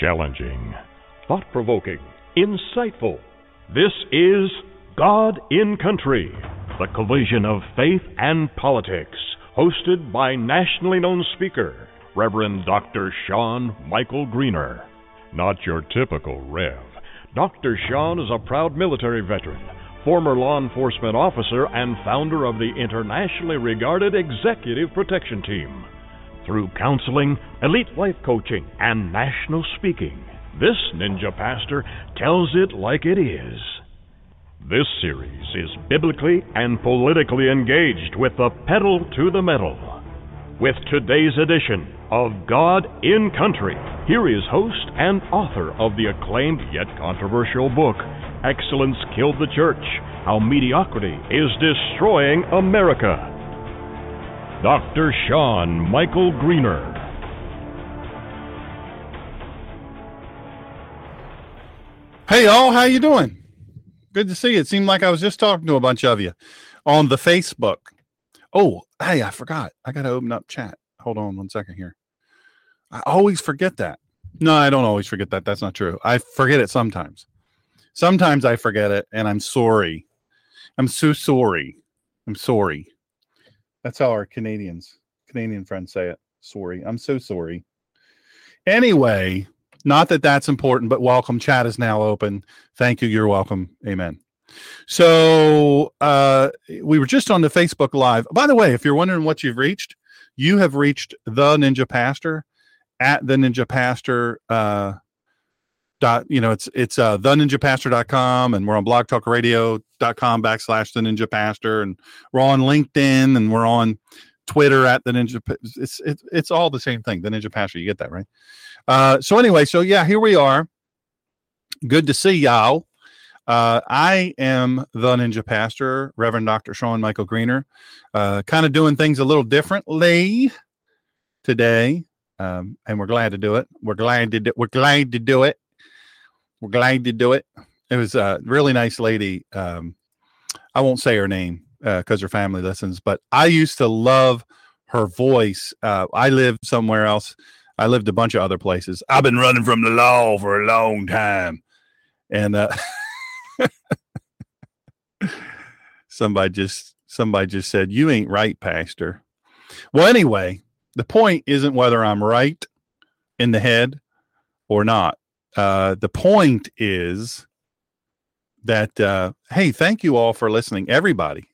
Challenging, thought provoking, insightful. This is God and Country, the collision of faith and politics, hosted by nationally known speaker, Reverend Dr. Shawn Michael Greener. Not your typical Rev. Dr. Shawn is a proud military veteran, former law enforcement officer, and founder of the internationally regarded Executive Protection Team. Through counseling, elite life coaching, and national speaking, this ninja pastor tells it like it is. This series is biblically and politically engaged with the pedal to the metal. With today's edition of God and Country, here is host and author of the acclaimed yet controversial book, Excellence Killed the Church How Mediocrity is Destroying America. Dr. Shawn Michael Greener. Hey y'all, how you doing? Good to see you. It seemed like I was just talking to a bunch of you on the Facebook. Oh, hey, I forgot. I got to open up chat. Hold on one second here. I always forget that. No, I don't always forget that. That's not true. I forget it sometimes. Sometimes I forget it and I'm sorry. I'm so sorry. I'm sorry. That's how our Canadians, Canadian friends say it. Sorry. I'm so sorry. Anyway, not that that's important, but welcome. Chat is now open. Thank you. You're welcome. Amen. So uh, we were just on the Facebook Live. By the way, if you're wondering what you've reached, you have reached the Ninja Pastor at the Ninja Pastor. Uh, dot you know it's it's uh the ninja pastor.com and we're on blogtalkradio.com backslash the ninja pastor and we're on linkedin and we're on twitter at the ninja it's it's, it's all the same thing the ninja pastor you get that right uh so anyway so yeah here we are good to see y'all uh, I am the Ninja Pastor, Reverend Dr. Shawn Michael Greener, uh, kind of doing things a little differently today, um, and we're glad to do it. We're glad to do, we're glad to do it. We're glad to do it. It was a really nice lady. Um, I won't say her name because uh, her family listens, but I used to love her voice. Uh, I lived somewhere else. I lived a bunch of other places. I've been running from the law for a long time, and uh, somebody just somebody just said you ain't right pastor well anyway the point isn't whether i'm right in the head or not uh, the point is that uh, hey thank you all for listening everybody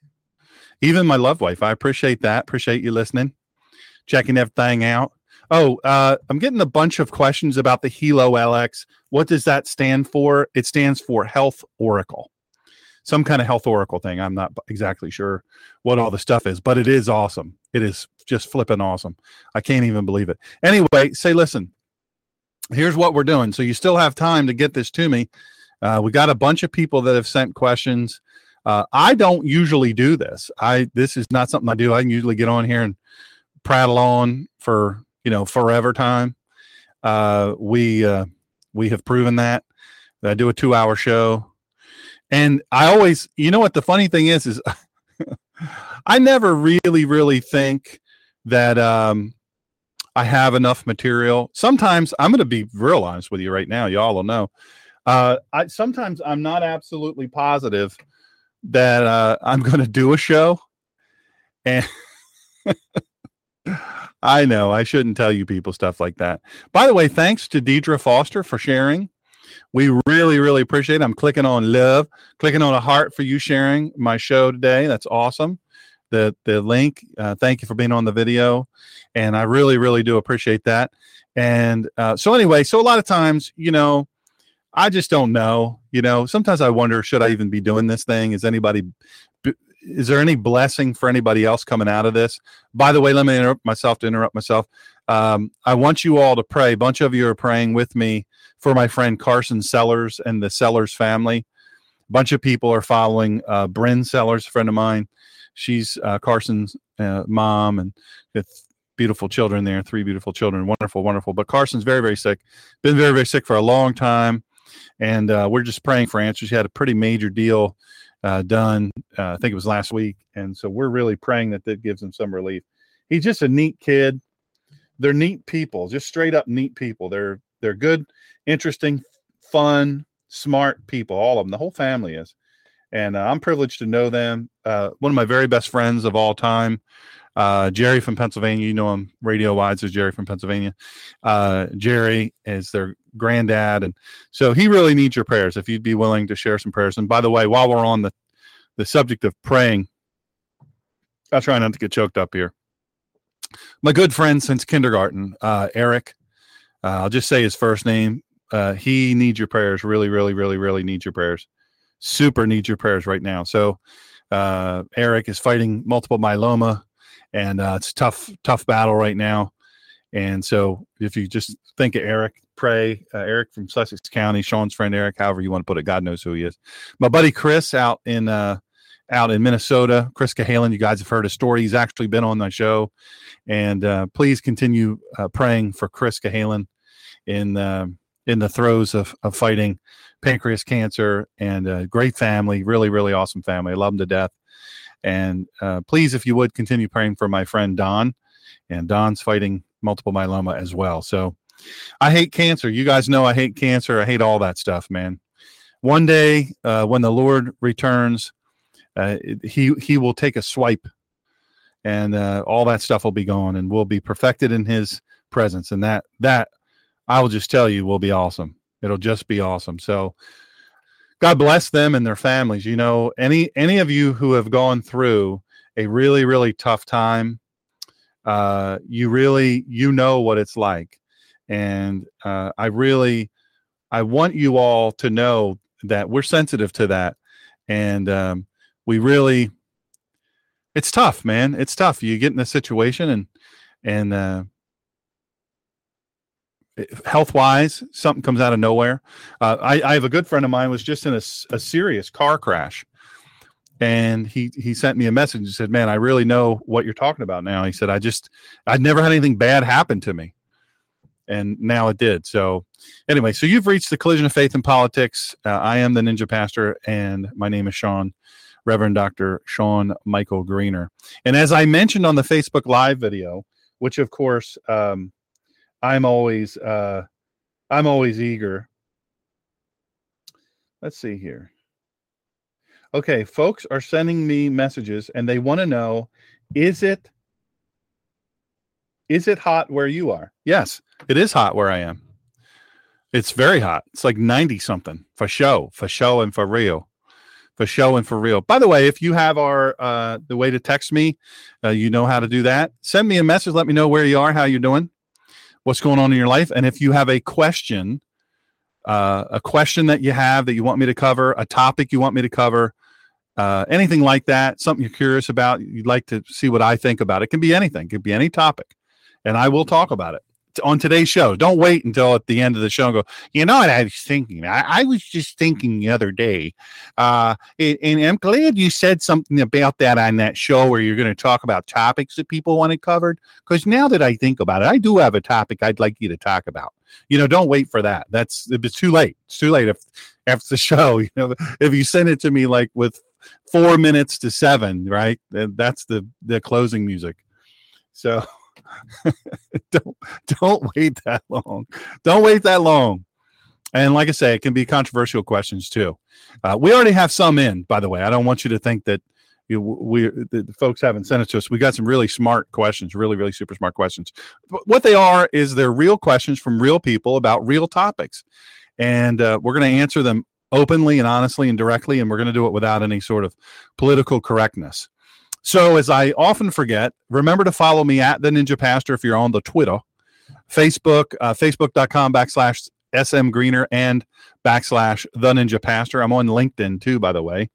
even my love wife i appreciate that appreciate you listening checking everything out oh uh, i'm getting a bunch of questions about the helo lx what does that stand for it stands for health oracle some kind of health oracle thing. I'm not exactly sure what all the stuff is, but it is awesome. It is just flipping awesome. I can't even believe it. Anyway, say, listen, here's what we're doing. So you still have time to get this to me. Uh, we got a bunch of people that have sent questions. Uh, I don't usually do this. I this is not something I do. I can usually get on here and prattle on for you know forever time. Uh, we uh, we have proven that. I do a two hour show. And I always, you know what the funny thing is, is I never really, really think that um, I have enough material. Sometimes I'm going to be real honest with you right now. Y'all will know. Uh, I sometimes I'm not absolutely positive that uh, I'm going to do a show, and I know I shouldn't tell you people stuff like that. By the way, thanks to Deidre Foster for sharing we really, really appreciate it. I'm clicking on love, clicking on a heart for you sharing my show today. That's awesome. The the link. Uh, thank you for being on the video, and I really, really do appreciate that. And uh, so anyway, so a lot of times, you know, I just don't know. You know, sometimes I wonder, should I even be doing this thing? Is anybody is there any blessing for anybody else coming out of this? By the way, let me interrupt myself to interrupt myself. Um, I want you all to pray. A bunch of you are praying with me for my friend Carson Sellers and the Sellers family. A bunch of people are following uh, Bryn Sellers, a friend of mine. She's uh, Carson's uh, mom and beautiful children there, three beautiful children. Wonderful, wonderful. But Carson's very, very sick. Been very, very sick for a long time. And uh, we're just praying for answers. He had a pretty major deal uh, done, uh, I think it was last week. And so we're really praying that that gives him some relief. He's just a neat kid they're neat people, just straight up neat people. They're they're good, interesting, fun, smart people. All of them. The whole family is, and uh, I'm privileged to know them. Uh, one of my very best friends of all time. Uh, Jerry from Pennsylvania, you know him radio wise as Jerry from Pennsylvania. Uh, Jerry is their granddad, and so he really needs your prayers. If you'd be willing to share some prayers. And by the way, while we're on the the subject of praying, I'll try not to get choked up here. My good friend since kindergarten, uh, Eric. Uh, I'll just say his first name. He needs your prayers. Really, really, really, really needs your prayers. Super needs your prayers right now. So, uh, Eric is fighting multiple myeloma and uh, it's a tough, tough battle right now. And so, if you just think of Eric, pray. Uh, Eric from Sussex County, Shawn's friend Eric, however you want to put it, God knows who he is. My buddy Chris out in uh, out in Minnesota, Chris Cahalan. You guys have heard his story. He's actually been on my show, and uh, please continue uh, praying for Chris Cahalan in uh, in the throes of of fighting pancreas cancer. And a great family, really, really awesome family. I love them to death. And uh, please, if you would, continue praying for my friend Don. And Don's fighting multiple myeloma as well. So I hate cancer. You guys know I hate cancer. I hate all that stuff, man. One day, uh, when the Lord returns, uh, he he will take a swipe, and uh, all that stuff will be gone, and we'll be perfected in His presence. And that that I will just tell you will be awesome. It'll just be awesome. So God bless them and their families. You know, any any of you who have gone through a really really tough time, uh, you really you know what it's like, and uh, I really I want you all to know that we're sensitive to that, and um, we really it's tough, man. It's tough. You get in a situation and and uh, health wise, something comes out of nowhere. Uh, I, I, have a good friend of mine was just in a, a, serious car crash, and he he sent me a message and said, "Man, I really know what you're talking about now." He said, "I just I'd never had anything bad happen to me, and now it did." So anyway, so you've reached the collision of faith and politics. Uh, I am the Ninja Pastor, and my name is Shawn. Reverend Dr. Shawn Michael Greener. And as I mentioned on the Facebook Live video, which of course um, I'm always uh, I'm always eager. Let's see here. Okay, folks are sending me messages and they want to know is it is it hot where you are? Yes, it is hot where I am. It's very hot. It's like 90 something for show, for show and for real. For show and for real. By the way, if you have our uh the way to text me, uh, you know how to do that. Send me a message, let me know where you are, how you're doing what's going on in your life. And if you have a question, uh, a question that you have that you want me to cover, a topic you want me to cover, uh, anything like that, something you're curious about, you'd like to see what I think about it, can be anything, it could be any topic, and I will talk about it on today's show. Don't wait until at the end of the show and go, you know what I was thinking? I, I was just thinking the other day. Uh, and, and, I'm glad you said something about that on that show where you're going to talk about topics that people want wanted covered. Because now that I think about it, I do have a topic I'd like you to talk about. You know, don't wait for that. That's it's too late. It's too late if after the show. You know, if you send it to me like with four minutes to seven, right? That's the the closing music. So don't don't wait that long. Don't wait that long. And like I say, it can be controversial questions too. Uh, we already have some in, by the way. I don't want you to think that you we the folks haven't sent it to us. We got some really smart questions, really really super smart questions. But what they are is they're real questions from real people about real topics, and uh, we're going to answer them openly and honestly and directly, and we're going to do it without any sort of political correctness. So, as I often forget, remember to follow me at the Ninja Pastor if you're on the Twitter, Facebook, uh, facebook.com backslash SM Greener and backslash the Ninja Pastor. I'm on LinkedIn too, by the way.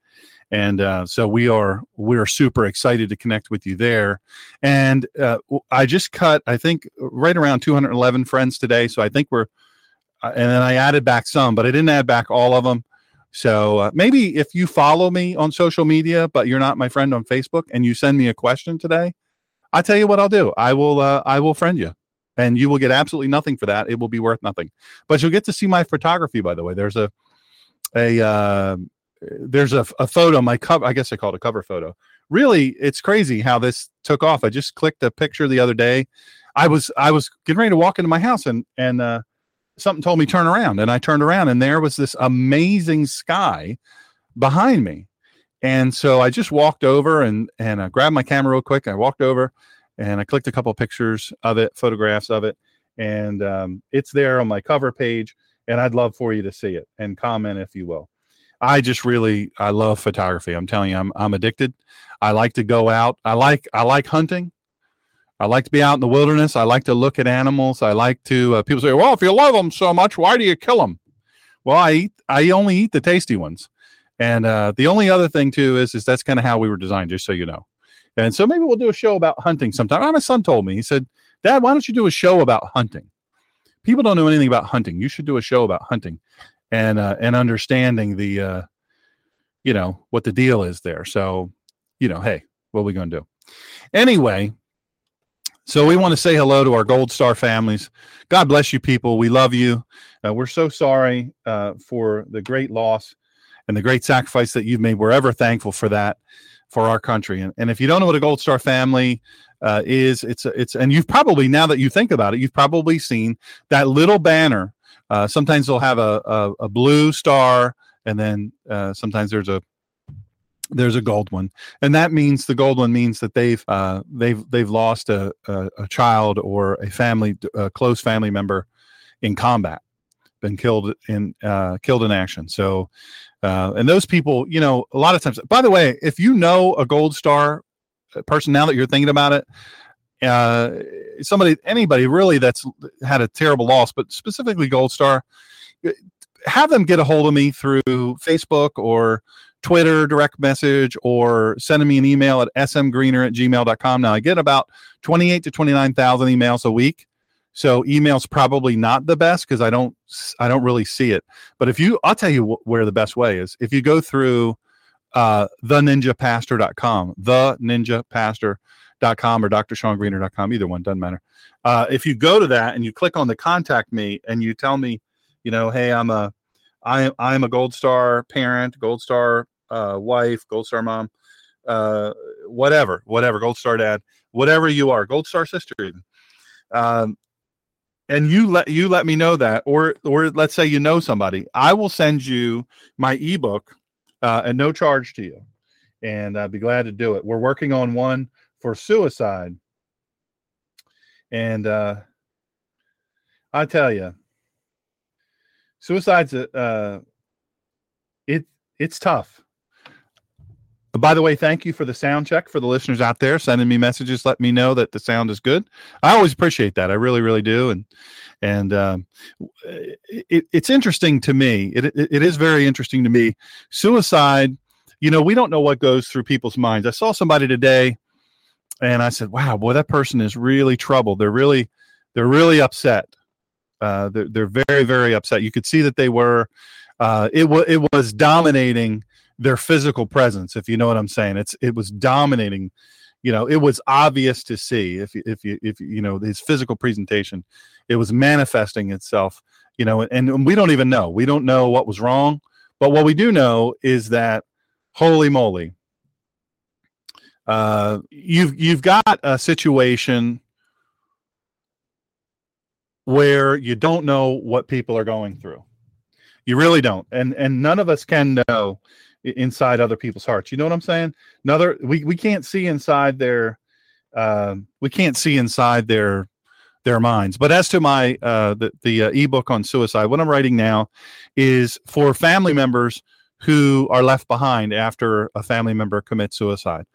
And uh, so we are we are super excited to connect with you there. And uh, I just cut, I think, right around 211 friends today. So I think we're, uh, and then I added back some, but I didn't add back all of them. So uh, maybe if you follow me on social media, but you're not my friend on Facebook, and you send me a question today, I tell you what I'll do. I will uh, I will friend you, and you will get absolutely nothing for that. It will be worth nothing, but you'll get to see my photography. By the way, there's a a uh, there's a, a photo. My cover, I guess I call it a cover photo. Really, it's crazy how this took off. I just clicked a picture the other day. I was I was getting ready to walk into my house and and uh, something told me turn around, and I turned around, and there was this amazing sky behind me. And so I just walked over and and I grabbed my camera real quick. I walked over and I clicked a couple of pictures of it, photographs of it, and um, it's there on my cover page. And I'd love for you to see it and comment if you will. I just really I love photography. I'm telling you, I'm I'm addicted. I like to go out. I like I like hunting. I like to be out in the wilderness. I like to look at animals. I like to. Uh, people say, "Well, if you love them so much, why do you kill them?" Well, I eat. I only eat the tasty ones. And uh, the only other thing too is is that's kind of how we were designed, just so you know. And so maybe we'll do a show about hunting sometime. My son told me, he said, Dad, why don't you do a show about hunting? People don't know anything about hunting. You should do a show about hunting and uh, and understanding the uh, you know what the deal is there. So, you know, hey, what are we going to do? Anyway, so we want to say hello to our Gold Star families. God bless you, people. We love you. Uh, we're so sorry uh, for the great loss and the great sacrifice that you've made. We're ever thankful for that for our country. And, and if you don't know what a Gold Star family uh, is, it's it's and you've probably now that you think about it, you've probably seen that little banner. Uh, sometimes they'll have a, a, a blue star, and then uh, sometimes there's a there's a gold one, and that means the gold one means that they've uh, they've they've lost a, a, a child or a family a close family member in combat, been killed in uh, killed in action. So uh, and those people, you know, a lot of times, by the way, if you know a gold star uh, person now that you're thinking about it, uh, somebody, anybody really that's had a terrible loss, but specifically gold star, have them get a hold of me through Facebook or Twitter direct message or sending me an email at smgreener at gmail.com. Now I get about 28 to 29,000 emails a week. So email's probably not the best because I don't I don't really see it. But if you, I'll tell you wh- where the best way is. If you go through uh, theninjapastor.com, theninjapastor.com or drseangreener.com, either one doesn't matter. Uh, if you go to that and you click on the contact me and you tell me, you know, hey, I'm a I I'm a gold star parent, gold star uh, wife, gold star mom, uh, whatever, whatever, gold star dad, whatever you are, gold star sister even. Um, and you let you let me know that or or let's say you know somebody i will send you my ebook uh, at no charge to you and i'd be glad to do it we're working on one for suicide and uh, i tell you suicide's a, uh, it it's tough by the way, thank you for the sound check for the listeners out there sending me messages. Let me know that the sound is good. I always appreciate that. I really, really do. And and um, it, it's interesting to me. It, it, it is very interesting to me. Suicide. You know, we don't know what goes through people's minds. I saw somebody today, and I said, "Wow, boy, that person is really troubled. They're really, they're really upset. Uh, they're, they're very, very upset. You could see that they were. Uh, it was it was dominating." Their physical presence if you know what i'm saying. It's it was dominating you know it was obvious to see if if you if you know his physical presentation it was manifesting itself you know and, and we don't even know. We don't know what was wrong but what we do know is that holy moly uh you've you've got a situation where you don't know what people are going through. You really don't. And and none of us can know inside other people's hearts. You know what I'm saying? Another we we can't see inside their uh, we can't see inside their their minds. But as to my uh, the the uh, ebook on suicide, what I'm writing now is for family members who are left behind after a family member commits suicide.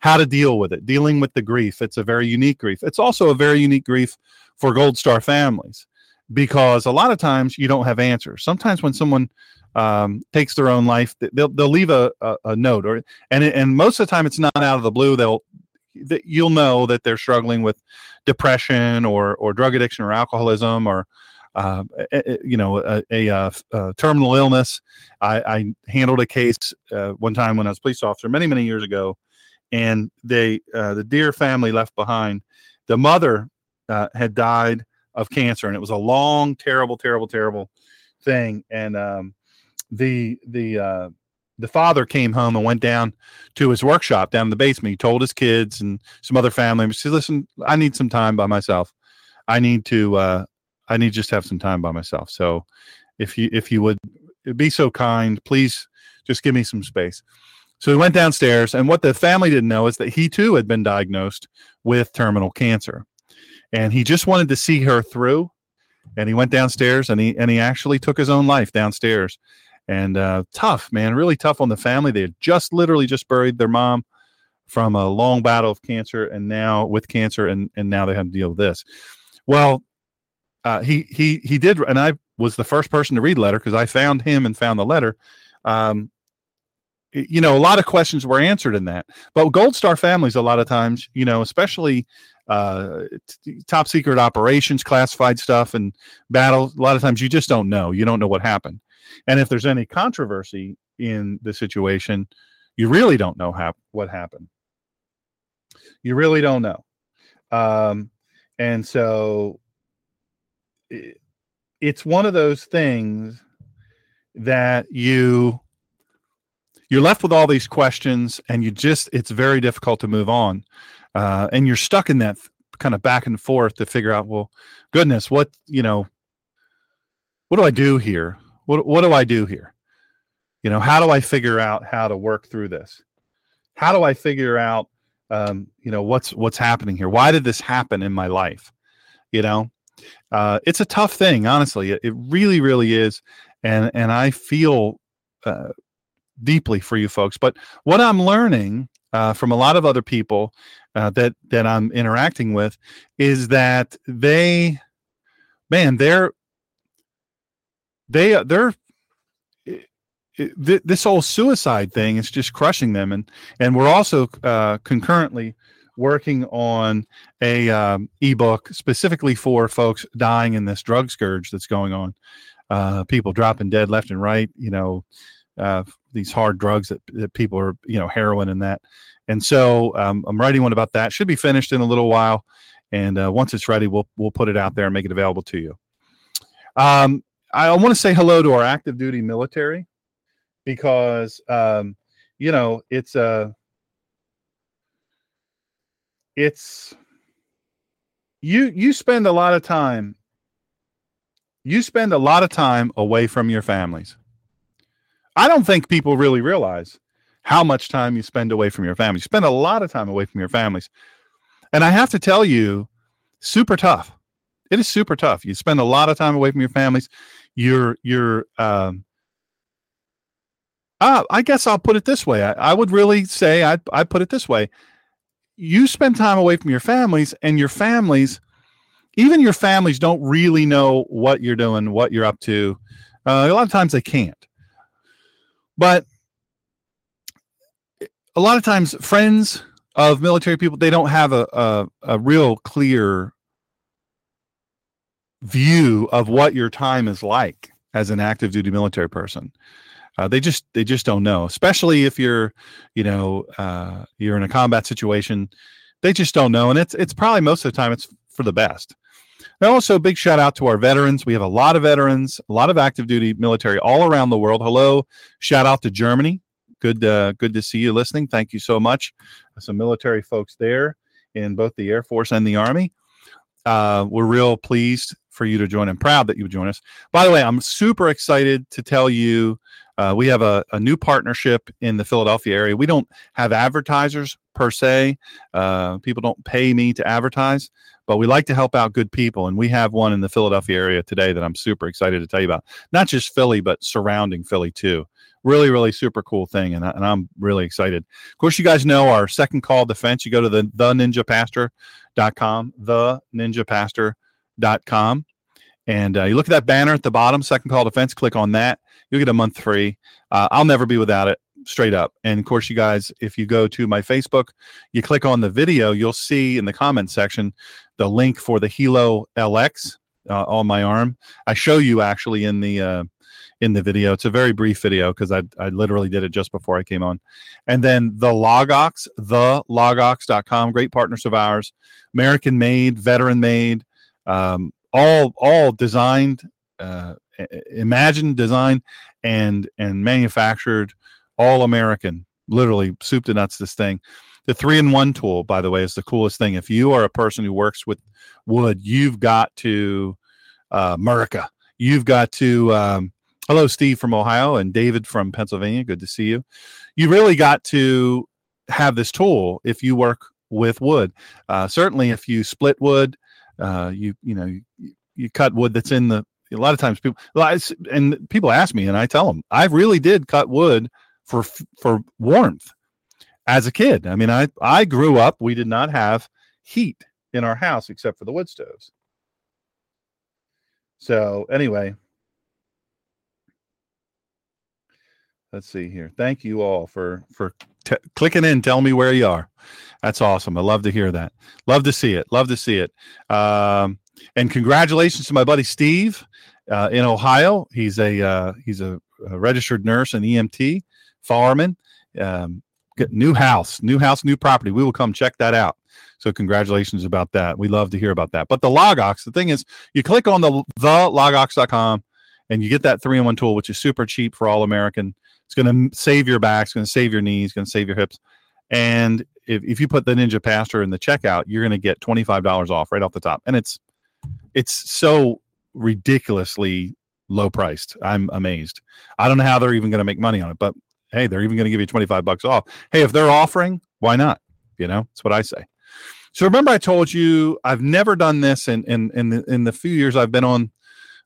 How to deal with it, dealing with the grief. It's a very unique grief. It's also a very unique grief for Gold Star families because a lot of times you don't have answers. Sometimes when someone um, takes their own life, they'll they'll leave a, a, a note, or and and most of the time it's not out of the blue. They'll that you'll know that they're struggling with depression or or drug addiction or alcoholism or uh, you know a, a, a, terminal illness. I, I handled a case uh, one time when I was police officer many many years ago, and they uh, the dear family left behind. The mother uh, had died of cancer, and it was a long, terrible, terrible, terrible thing. And um, the the uh, the father came home and went down to his workshop down in the basement. He told his kids and some other family members, "Listen, I need some time by myself. I need to uh, I need just have some time by myself. So if you if you would be so kind, please just give me some space. So he went downstairs, and what the family didn't know is that he too had been diagnosed with terminal cancer, and he just wanted to see her through. And he went downstairs, and he and he actually took his own life downstairs. And uh, tough, man, really tough on the family. They had just literally just buried their mom from a long battle of cancer, and now with cancer, and and now they have to deal with this. Well, uh, he he he did, and I was the first person to read the letter because I found him and found the letter. Um, you know, a lot of questions were answered in that. But Gold Star families, a lot of times, you know, especially uh, t- top secret operations, classified stuff, and battle. a lot of times you just don't know. You don't know what happened. And if there's any controversy in the situation, you really don't know how, what happened. You really don't know. Um, and so it, it's one of those things that you you're left with all these questions and you just it's very difficult to move on uh, and you're stuck in that kind of back and forth to figure out well goodness what you know what do i do here what, what do i do here? You know how do i figure out how to work through this? How do i figure out um, you know what's what's happening here? Why did this happen in my life? You know uh, it's a tough thing honestly. It, it really really is. And and i feel uh, deeply for you folks. But what I'm learning uh, from a lot of other people uh, that that I'm interacting with is that they, man, they're they they're this whole suicide thing is just crushing them and and we're also uh, concurrently working on a um, ebook specifically for folks dying in this drug scourge that's going on uh, people dropping dead left and right you know uh, these hard drugs that, that people are, you know, heroin and that. And so um, I'm writing one about that. Should be finished in a little while, and uh, once it's ready, we'll we'll put it out there and make it available to you. Um, I want to say hello to our active duty military because um, you know it's a uh, it's you you spend a lot of time you spend a lot of time away from your families I don't think people really realize how much time you spend away from your family. You spend a lot of time away from your families. And I have to tell you, super tough. It is super tough. You spend a lot of time away from your families. You're you're um uh, I guess I'll put it this way. I, I would really say I I put it this way. You spend time away from your families and your families even your families don't really know what you're doing, what you're up to. Uh, a lot of times they can't. But a lot of times, friends of military people they don't have a, a, a real clear view of what your time is like as an active duty military person. Uh, they just they just don't know, especially if you're, you know, uh, you're in a combat situation. They just don't know, and it's it's probably most of the time it's for the best. And also, big shout out to our veterans. We have a lot of veterans, a lot of active duty military all around the world. Hello, shout out to Germany. Good, uh, good to see you listening. Thank you so much. Some military folks there in both the Air Force and the Army. Uh, we're real pleased for you to join and proud that you would join us. By the way, I'm super excited to tell you uh, we have a, a, new partnership in the Philadelphia area. We don't have advertisers per se, uh, people don't pay me to advertise, but we like to help out good people. And we have one in the Philadelphia area today that I'm super excited to tell you about. Not just Philly, but surrounding Philly too. Really, really super cool thing. And, I, and I'm really excited. Of course, you guys know our second call defense. You go to the, the ninjapastor.com, the ninjapastor.com. And uh, you look at that banner at the bottom, second call defense, click on that. You'll get a month free. Uh, I'll never be without it straight up. And of course, you guys, if you go to my Facebook, you click on the video, you'll see in the comment section the link for the Helo LX uh, on my arm. I show you actually in the uh, in the video. It's a very brief video because I, I literally did it just before I came on. And then the Logox, the logox.com, great partners of ours, American made, veteran made, um, all all designed, uh, imagined, designed, and and manufactured all American, literally soup to nuts. This thing, the three in one tool, by the way, is the coolest thing. If you are a person who works with wood, you've got to uh, America. You've got to. Um, hello, Steve from Ohio and David from Pennsylvania. Good to see you. You really got to have this tool if you work with wood. Uh, certainly, if you split wood, uh, you you know you, you cut wood that's in the. A lot of times, people and people ask me, and I tell them I really did cut wood for for warmth as a kid. I mean, I I grew up. We did not have heat in our house except for the wood stoves. So anyway, let's see here. Thank you all for for t- clicking in. Tell me where you are. That's awesome. I love to hear that. Love to see it. Love to see it. Um, and congratulations to my buddy Steve uh, in Ohio. He's a uh, he's a, a, registered nurse and EMT fireman. Um, new house, new house, new property. We will come check that out. So congratulations about that. We love to hear about that. But the Logox, the thing is, you click on the the logox.com and you get that three in one tool, which is super cheap for all American. It's going to save your back. It's going to save your knees. Going to save your hips. And if, if you put the Ninja Pastor in the checkout, you're going to get twenty five dollars off right off the top. And it's it's so ridiculously low priced. I'm amazed. I don't know how they're even going to make money on it, but hey, they're even going to give you 25 bucks off. Hey, if they're offering, why not? You know, that's what I say. So remember, I told you I've never done this in in in the, in the few years I've been on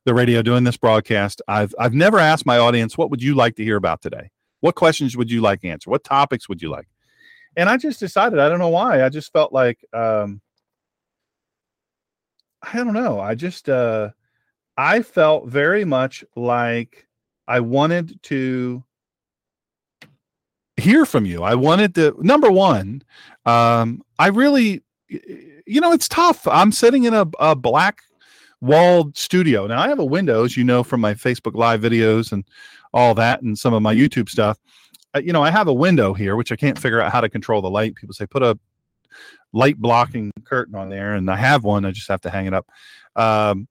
the radio doing this broadcast. I've I've never asked my audience what would you like to hear about today. What questions would you like answer? What topics would you like? And I just decided. I don't know why. I just felt like um, I don't know. I just uh, I felt very much like I wanted to hear from you. I wanted to number one. Um, I really you know, it's tough. I'm sitting in a, a black walled studio. Now I have a window, as you know, from my Facebook Live videos and all that, and some of my YouTube stuff. Uh, you know, I have a window here, which I can't figure out how to control the light. People say put a light blocking curtain on there, and I have one. I just have to hang it up. Um,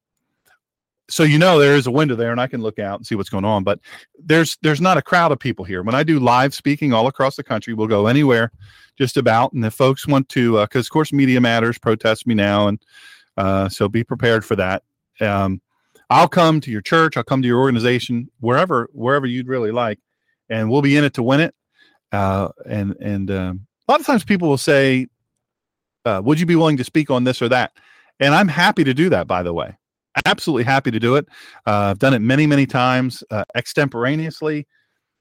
so you know there is a window there and i can look out and see what's going on but there's there's not a crowd of people here when i do live speaking all across the country we'll go anywhere just about and if folks want to because uh, of course media matters protest me now and uh, so be prepared for that um, i'll come to your church i'll come to your organization wherever wherever you'd really like and we'll be in it to win it uh, and and um, a lot of times people will say uh, would you be willing to speak on this or that and i'm happy to do that by the way absolutely happy to do it. Uh, I've done it many, many times uh, extemporaneously.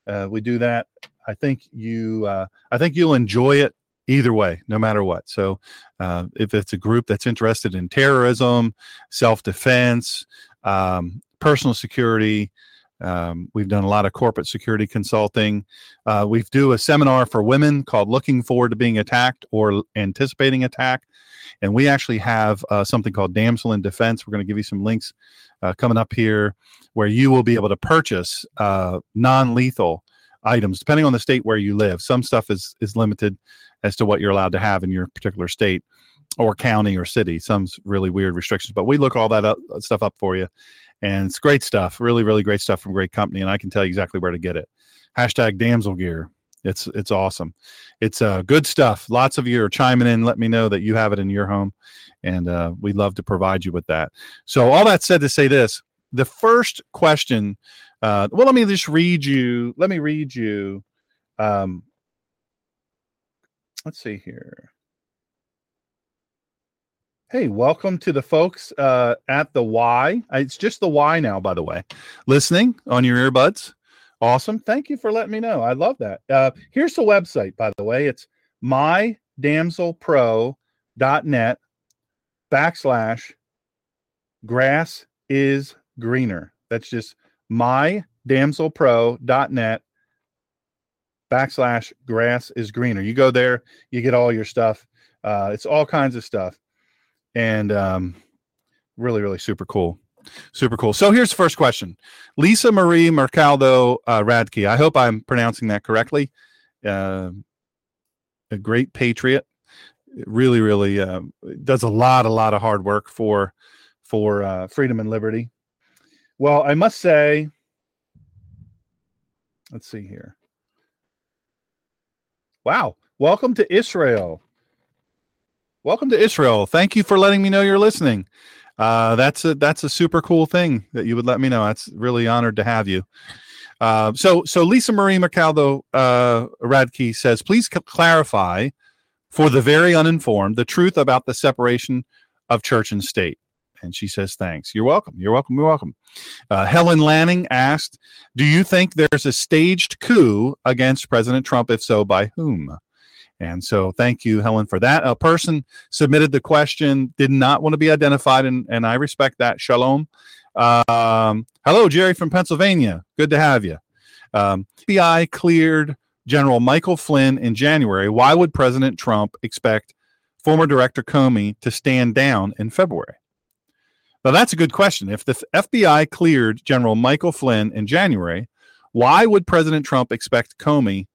Uh, we do that. I think you, I think you'll enjoy it either way, no matter what. So, uh, if it's a group that's interested in terrorism, self-defense, um, personal security, um, we've done a lot of corporate security consulting. Uh, we do a seminar for women called "Looking Forward to Being Attacked" or "Anticipating Attack." And we actually have uh, something called Damsel in Defense. We're going to give you some links uh, coming up here where you will be able to purchase uh, non lethal items depending on the state where you live. Some stuff is, is limited as to what you're allowed to have in your particular state or county or city. Some really weird restrictions, but we look all that up, uh, stuff up for you. And it's great stuff, really, really great stuff from great company. And I can tell you exactly where to get it. Hashtag damsel gear. It's it's awesome. It's uh, good stuff. Lots of you are chiming in. Let me know that you have it in your home, and uh, we'd love to provide you with that. So all that said to say this: the first question. Uh, well, let me just read you. Let me read you. Um, let's see here. Hey, welcome to the folks uh, at the Y. It's just the Y now, by the way. Listening on your earbuds. Awesome. Thank you for letting me know. I love that. Uh, here's the website, by the way. It's mydamselpro.net backslash grass is greener. That's just mydamselpro.net backslash grass is greener. You go there, you get all your stuff. Uh, it's all kinds of stuff. And um, really, really super cool. Super cool. So here's the first question Lisa Marie Mercaldo uh, Radke. I hope I'm pronouncing that correctly. Uh, a great patriot. Really, really uh, does a lot, a lot of hard work for for uh, freedom and liberty. Well, I must say, let's see here. Wow. Welcome to Israel. Welcome to Israel. Thank you for letting me know you're listening. uh, that's a that's a super cool thing that you would let me know. That's really honored to have you. Uh, so so Lisa Marie Mercado uh, Radke says, please c- clarify for the very uninformed the truth about the separation of church and state. And she says, thanks. You're welcome. You're welcome. You're welcome. Uh, Helen Lanning asked, do you think there's a staged coup against President Trump? If so, by whom? And so, thank you, Helen, for that. A person submitted the question, did not want to be identified, and, and I respect that. Shalom. Um, hello, Jerry from Pennsylvania. Good to have you. Um, FBI cleared General Michael Flynn in January. Why would President Trump expect former Director Comey to stand down in February? Now, that's a good question. If the FBI cleared General Michael Flynn in January, why would President Trump expect Comey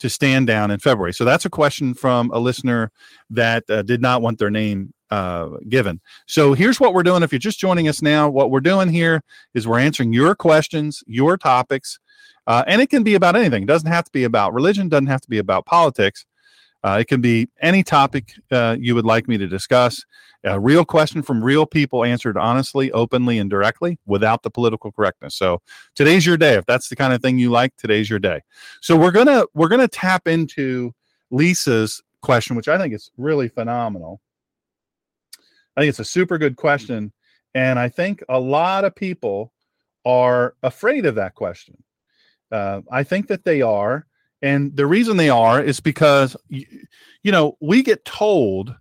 to stand down in February? So that's a question from a listener that uh, did not want their name uh, given. So here's what we're doing. If you're just joining us now, what we're doing here is we're answering your questions, your topics, uh, and it can be about anything. It doesn't have to be about religion, doesn't have to be about politics. Uh, it can be any topic uh, you would like me to discuss. A real question from real people answered honestly, openly, and directly without the political correctness. So today's your day. If that's the kind of thing you like, today's your day. So we're gonna we're gonna tap into Lisa's question, which I think is really phenomenal. I think it's a super good question, and I think a lot of people are afraid of that question. Uh, I think that they are, and the reason they are is because you, you know we get told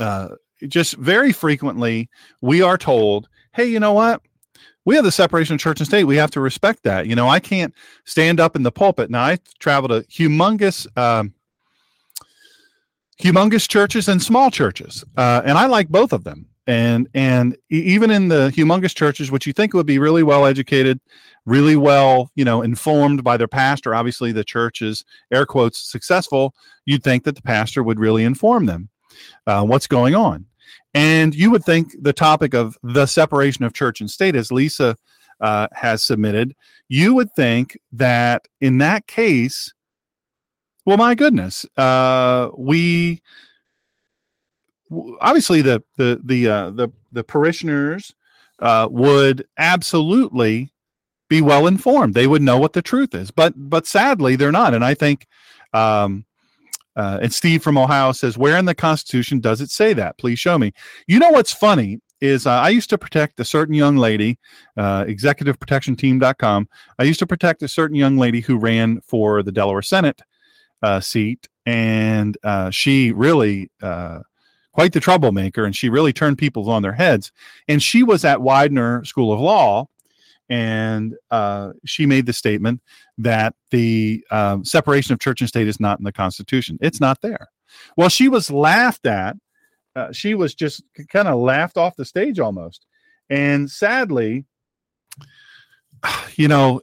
uh, just very frequently we are told, hey, you know what? We have the separation of church and state. We have to respect that. You know, I can't stand up in the pulpit. Now, I travel to humongous, um, humongous churches and small churches, uh, and I like both of them. And and even in the humongous churches, which you think would be really well educated, really well, you know, informed by their pastor. Obviously, the church is air quotes successful. You'd think that the pastor would really inform them uh, what's going on. And you would think the topic of the separation of church and state, as Lisa uh, has submitted, you would think that in that case, well, my goodness, uh, we obviously the the the uh, the the parishioners uh, would absolutely be well informed. They would know what the truth is, but but sadly they're not. And I think um, uh, and Steve from Ohio says, Where in the Constitution does it say that? Please show me. You know what's funny is uh, I used to protect a certain young lady, uh, executiveprotectionteam.com. I used to protect a certain young lady who ran for the Delaware Senate uh, seat, and uh, she really. Uh, quite the troublemaker, and she really turned people on their heads. And she was at Widener School of Law, and uh, she made the statement that the um, separation of church and state is not in the Constitution. It's not there. Well, she was laughed at. Uh, she was just kind of laughed off the stage almost. And sadly, you know,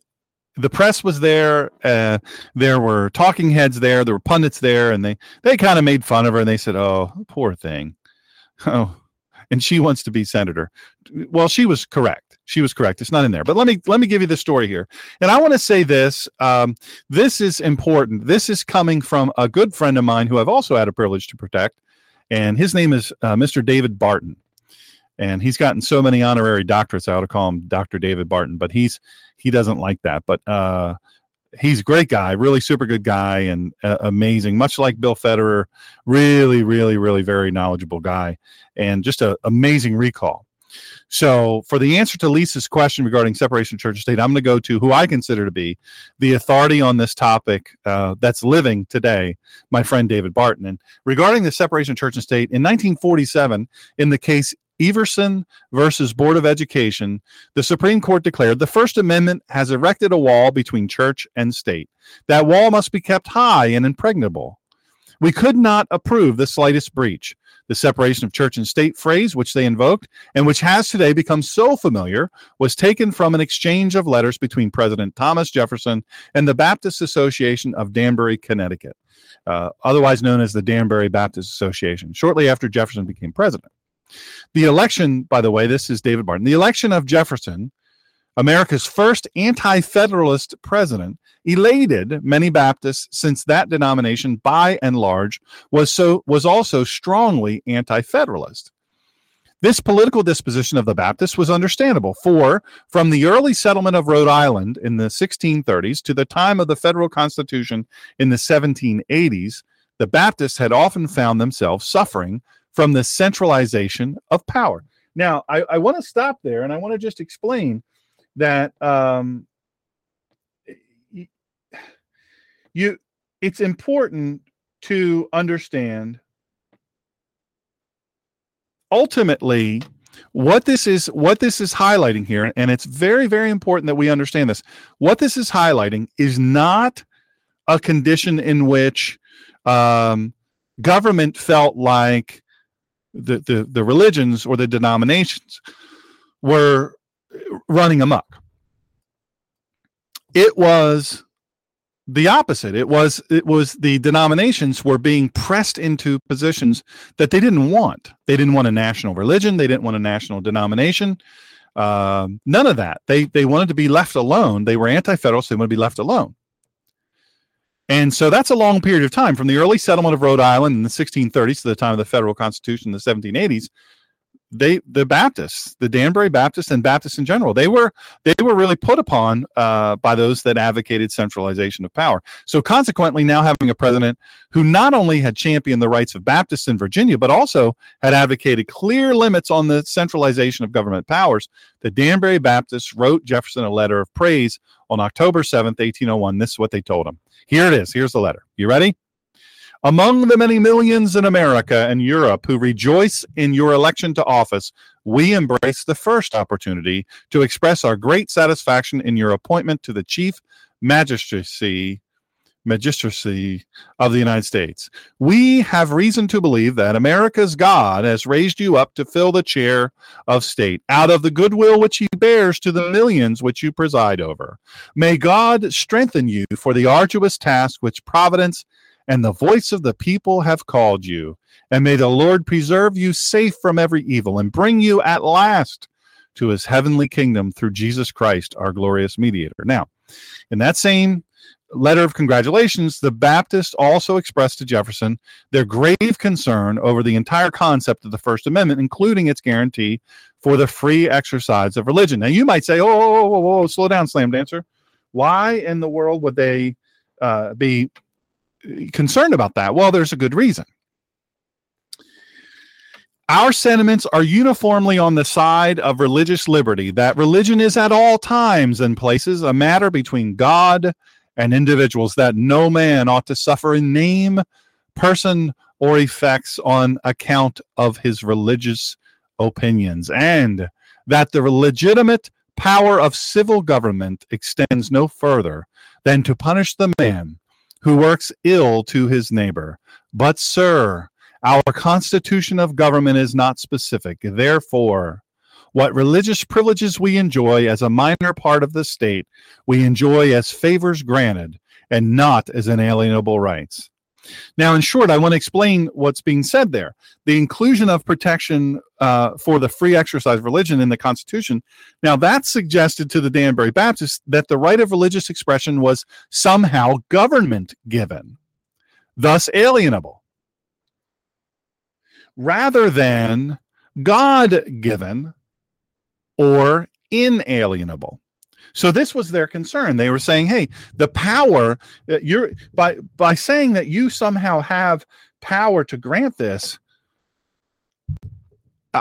the press was there. Uh, there were talking heads there. There were pundits there, and they they kind of made fun of her. And they said, "Oh, poor thing." Oh, and she wants to be senator. Well, she was correct. She was correct. It's not in there. But let me let me give you the story here. And I want to say this. Um, this is important. This is coming from a good friend of mine who I've also had a privilege to protect, and his name is uh, Mr. David Barton. And he's gotten so many honorary doctorates. I ought to call him Dr. David Barton, but he's he doesn't like that. But uh, he's a great guy, really super good guy, and uh, amazing. Much like Bill Federer, really, really, really very knowledgeable guy, and just an amazing recall. So, for the answer to Lisa's question regarding separation of church and state, I'm going to go to who I consider to be the authority on this topic uh, that's living today, my friend David Barton. And regarding the separation of church and state, in 1947, in the case Everson versus Board of Education, the Supreme Court declared the First Amendment has erected a wall between church and state. That wall must be kept high and impregnable. We could not approve the slightest breach. The separation of church and state phrase, which they invoked, and which has today become so familiar, was taken from an exchange of letters between President Thomas Jefferson and the Baptist Association of Danbury, Connecticut, uh, otherwise known as the Danbury Baptist Association, shortly after Jefferson became president. The election, by the way, this is David Barton. The election of Jefferson, America's first anti federalist president, elated many Baptists since that denomination, by and large, was, so, was also strongly anti federalist. This political disposition of the Baptists was understandable, for from the early settlement of Rhode Island in the 1630s to the time of the federal constitution in the 1780s, the Baptists had often found themselves suffering from the centralization of power. Now, I, I want to stop there and I want to just explain that um, you it's important to understand ultimately what this is what this is highlighting here and it's very very important that we understand this. What this is highlighting is not a condition in which um, government felt like the, the the religions or the denominations were running amok. It was the opposite. It was it was the denominations were being pressed into positions that they didn't want. They didn't want a national religion. They didn't want a national denomination. Um, none of that. They they wanted to be left alone. They were anti-federal so they wanted to be left alone. And so that's a long period of time from the early settlement of rhode island in the 1630s to the time of the federal constitution in the 1780s they the Baptists, the Danbury Baptists and Baptists in general, they were they were really put upon uh, by those that advocated centralization of power. So consequently, now having a president who not only had championed the rights of Baptists in Virginia, but also had advocated clear limits on the centralization of government powers, the Danbury Baptists wrote Jefferson a letter of praise on October 7th, 1801. This is what they told him. Here it is. Here's the letter. You ready? Among the many millions in America and Europe who rejoice in your election to office, we embrace the first opportunity to express our great satisfaction in your appointment to the chief magistracy magistracy of the United States. We have reason to believe that America's God has raised you up to fill the chair of state out of the goodwill which he bears to the millions which you preside over. May God strengthen you for the arduous task which Providence and the voice of the people have called you. And may the Lord preserve you safe from every evil and bring you at last to his heavenly kingdom through Jesus Christ, our glorious mediator. Now, in that same letter of congratulations, the Baptists also expressed to Jefferson their grave concern over the entire concept of the First Amendment, including its guarantee for the free exercise of religion. Now, you might say, oh, oh, oh, oh, slow down, Slam Dancer. Why in the world would they uh, be concerned about that? Well, there's a good reason. Our sentiments are uniformly on the side of religious liberty, that religion is at all times and places a matter between God and individuals, that no man ought to suffer in name, person, or effects on account of his religious opinions, and that the legitimate power of civil government extends no further than to punish the man who works ill to his neighbor. But, sir, our constitution of government is not specific. Therefore, what religious privileges we enjoy as a minor part of the state, we enjoy as favors granted and not as inalienable rights. Now, in short, I want to explain what's being said there. The inclusion of protection uh, for the free exercise of religion in the Constitution. Now, that suggested to the Danbury Baptists that the right of religious expression was somehow government given, thus alienable, rather than God given or inalienable. So this was their concern. They were saying, "Hey, the power that you're by by saying that you somehow have power to grant this,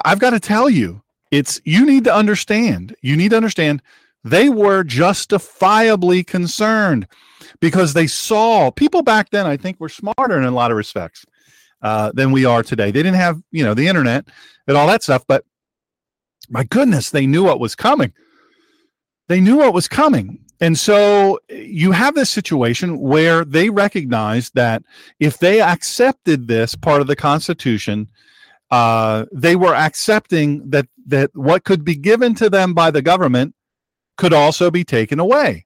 I've got to tell you, it's you need to understand. You need to understand they were justifiably concerned because they saw people back then, I think, were smarter in a lot of respects uh, than we are today. They didn't have, you know, the internet and all that stuff, but my goodness, they knew what was coming they knew what was coming. And so you have this situation where they recognized that if they accepted this part of the Constitution, uh, they were accepting that that what could be given to them by the government could also be taken away.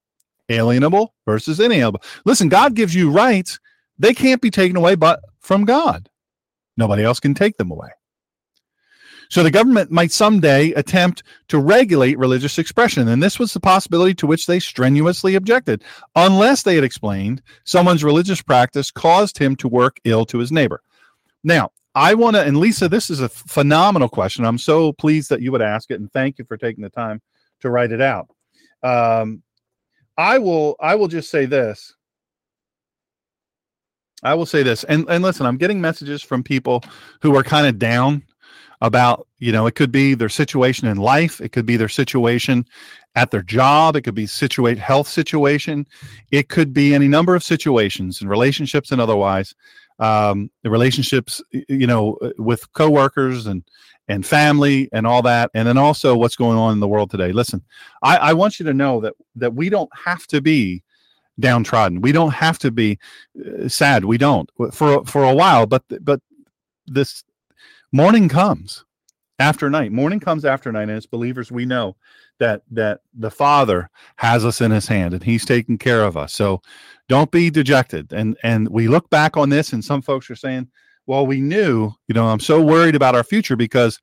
Alienable versus inalienable. Listen, God gives you rights; they can't be taken away, but from God, nobody else can take them away. So the government might someday attempt to regulate religious expression, and this was the possibility to which they strenuously objected, unless they had explained someone's religious practice caused him to work ill to his neighbor. Now, I want to, and Lisa, this is a phenomenal question. I'm so pleased that you would ask it, and thank you for taking the time to write it out. Um, I will, I will just say this. I will say this, and and listen, I'm getting messages from people who are kind of down about, you know, it could be their situation in life, it could be their situation at their job, it could be situate health situation, it could be any number of situations and relationships and otherwise. Um, the relationships, you know, uh, with coworkers and and family and all that, and then also what's going on in the world today. Listen, I, I want you to know that that we don't have to be downtrodden. We don't have to be uh, sad. We don't for for a while, but but this morning comes after night. Morning comes after night, and as believers, we know that that the Father has us in His hand, and He's taking care of us. So don't be dejected. And and we look back on this, and some folks are saying, "Well, we knew." You know, I'm so worried about our future because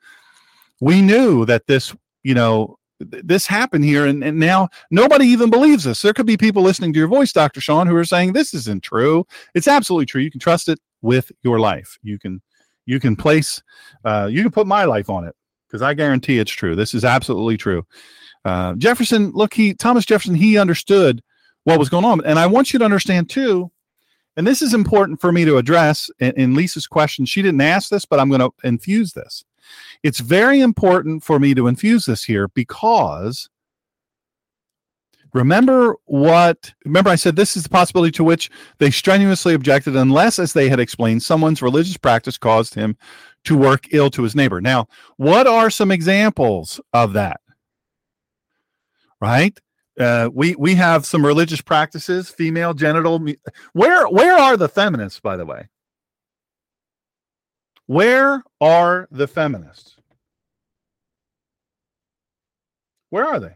we knew that this, you know, this happened here and, and now nobody even believes us there could be people listening to your voice dr shawn who are saying this isn't true it's absolutely true you can trust it with your life you can you can place uh, you can put my life on it because i guarantee it's true. This is absolutely true. Uh, jefferson look he thomas jefferson he understood what was going on. And i want you to understand too and this is important for me to address in, in lisa's question. She didn't ask this but i'm going to infuse this. It's very important for me to infuse this here because Remember what, remember I said this is the possibility to which they strenuously objected unless, as they had explained, someone's religious practice caused him to work ill to his neighbor. Now, what are some examples of that? Right? Uh, we we have some religious practices, female genital. Where where are the feminists, by the way? Where are the feminists? Where are they?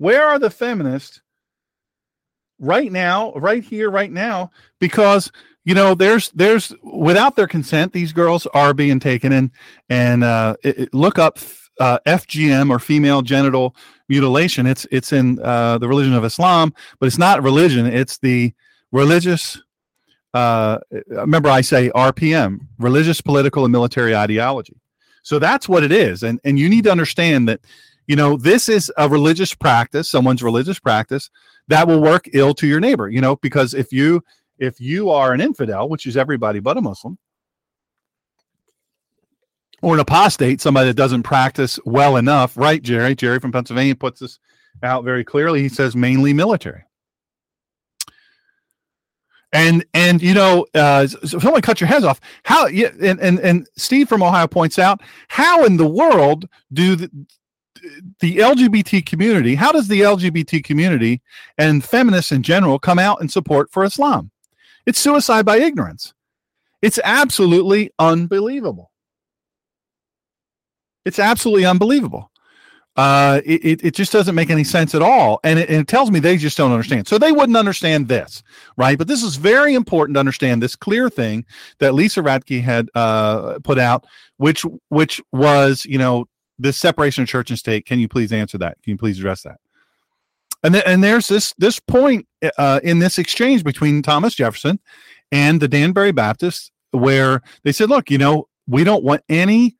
Where are the feminists right now, right here, right now? Because you know, there's there's without their consent, these girls are being taken in and uh, it, it, look up uh, FGM or female genital mutilation. It's it's in uh, the religion of Islam, but it's not religion. It's the religious. Uh, remember, I say RPM, religious, political, and military ideology. So that's what it is, and and you need to understand that you know this is a religious practice someone's religious practice that will work ill to your neighbor you know because if you if you are an infidel which is everybody but a muslim or an apostate somebody that doesn't practice well enough right jerry? Jerry from pennsylvania puts this out very clearly. He says mainly military. And and you know uh so someone cut your heads off. How yeah and, and and steve from ohio points out how in the world do the, the LGBT community, how does the LGBT community and feminists in general come out in support for Islam? It's suicide by ignorance. It's absolutely unbelievable. It's absolutely unbelievable. Uh, it, it just doesn't make any sense at all. And it, and it tells me they just don't understand. So they wouldn't understand this, right? But this is very important to understand this clear thing that Lisa Radke had uh, put out, which which was, you know, this separation of church and state. Can you please answer that? Can you please address that? And then, and there's this this point uh, in this exchange between Thomas Jefferson and the Danbury Baptists where they said, "Look, you know, we don't want any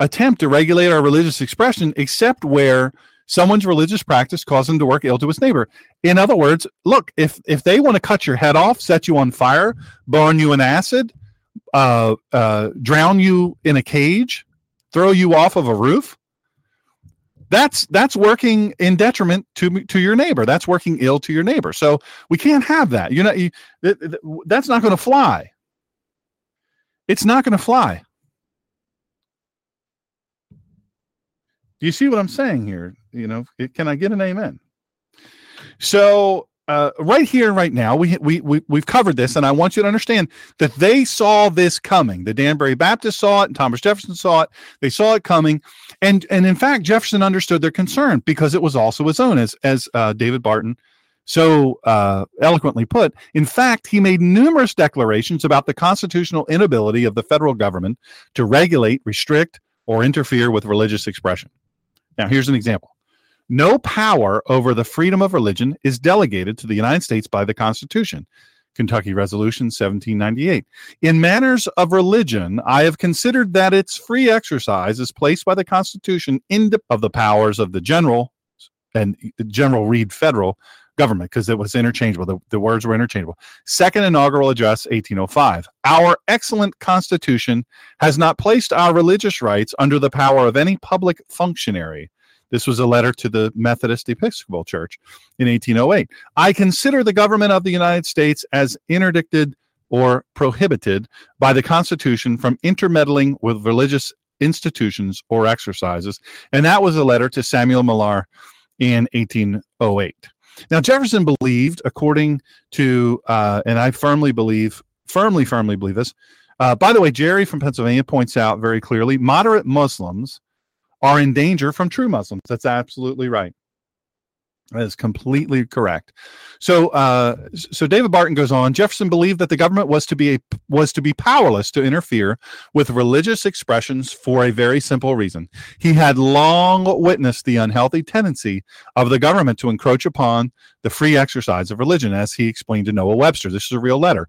attempt to regulate our religious expression except where someone's religious practice caused them to work ill to his neighbor." In other words, look, if if they want to cut your head off, set you on fire, burn you in acid, uh, uh, drown you in a cage, throw you off of a roof? That's that's working in detriment to to your neighbor. That's working ill to your neighbor. So we can't have that. You know you, that's not going to fly. It's not going to fly. Do you see what i'm saying here? You know can i get an amen? So uh, right here, right now, we, we we we've covered this, and I want you to understand that they saw this coming. The Danbury Baptists saw it, and Thomas Jefferson saw it. They saw it coming, and and in fact, Jefferson understood their concern because it was also his own, as as uh, David Barton so uh, eloquently put. In fact, he made numerous declarations about the constitutional inability of the federal government to regulate, restrict, or interfere with religious expression. Now, here's an example. No power over the freedom of religion is delegated to the United States by the Constitution. Kentucky Resolution 1798. In matters of religion, I have considered that its free exercise is placed by the Constitution in the, of the powers of the general and General Reed federal government because it was interchangeable. The, the words were interchangeable. Second inaugural address, 1805. Our excellent Constitution has not placed our religious rights under the power of any public functionary. This was a letter to the Methodist Episcopal Church in 1808. I consider the government of the United States as interdicted or prohibited by the Constitution from intermeddling with religious institutions or exercises. And that was a letter to Samuel Miller in 1808. Now, Jefferson believed, according to, uh, and I firmly believe, firmly, firmly believe this. Uh, by the way, Jerry from Pennsylvania points out very clearly moderate Muslims are in danger from true Muslims. That's absolutely right. That is completely correct. So, uh, so David Barton goes on. Jefferson believed that the government was to be a, was to be powerless to interfere with religious expressions for a very simple reason. He had long witnessed the unhealthy tendency of the government to encroach upon the free exercise of religion, as he explained to Noah Webster. This is a real letter,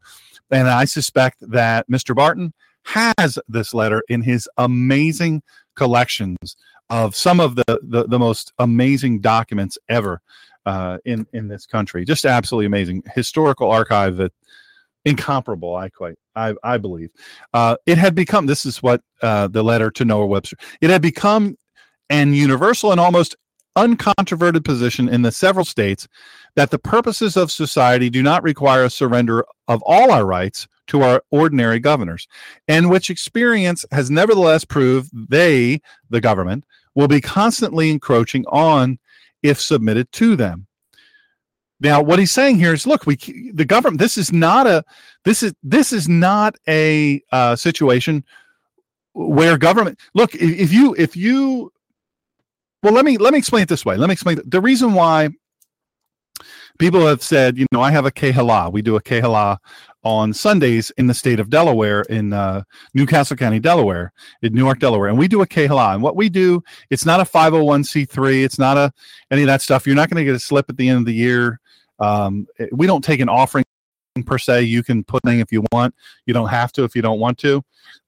and I suspect that Mr. Barton has this letter in his amazing collections of some of the the, the most amazing documents ever uh, in in this country. Just absolutely amazing historical archive that incomparable. I quite I I believe uh, it had become. This is what uh, the letter to Noah Webster. It had become an universal and almost uncontroverted position in the several states that the purposes of society do not require a surrender of all our rights to our ordinary governors, and which experience has nevertheless proved they, the government, will be constantly encroaching on if submitted to them. Now, what he's saying here is, look, we the government. This is not a this is this is not a uh, situation where government. Look, if, if you if you well, let me let me explain it this way. Let me explain the reason why people have said, you know, I have a Kehala. We do a Kehala on Sundays in the state of Delaware, in uh, New Castle County, Delaware, in Newark, Delaware, and we do a Kehala. And what we do, it's not a 501c3, it's not a any of that stuff. You're not going to get a slip at the end of the year. Um, we don't take an offering per se. You can put in if you want. You don't have to if you don't want to.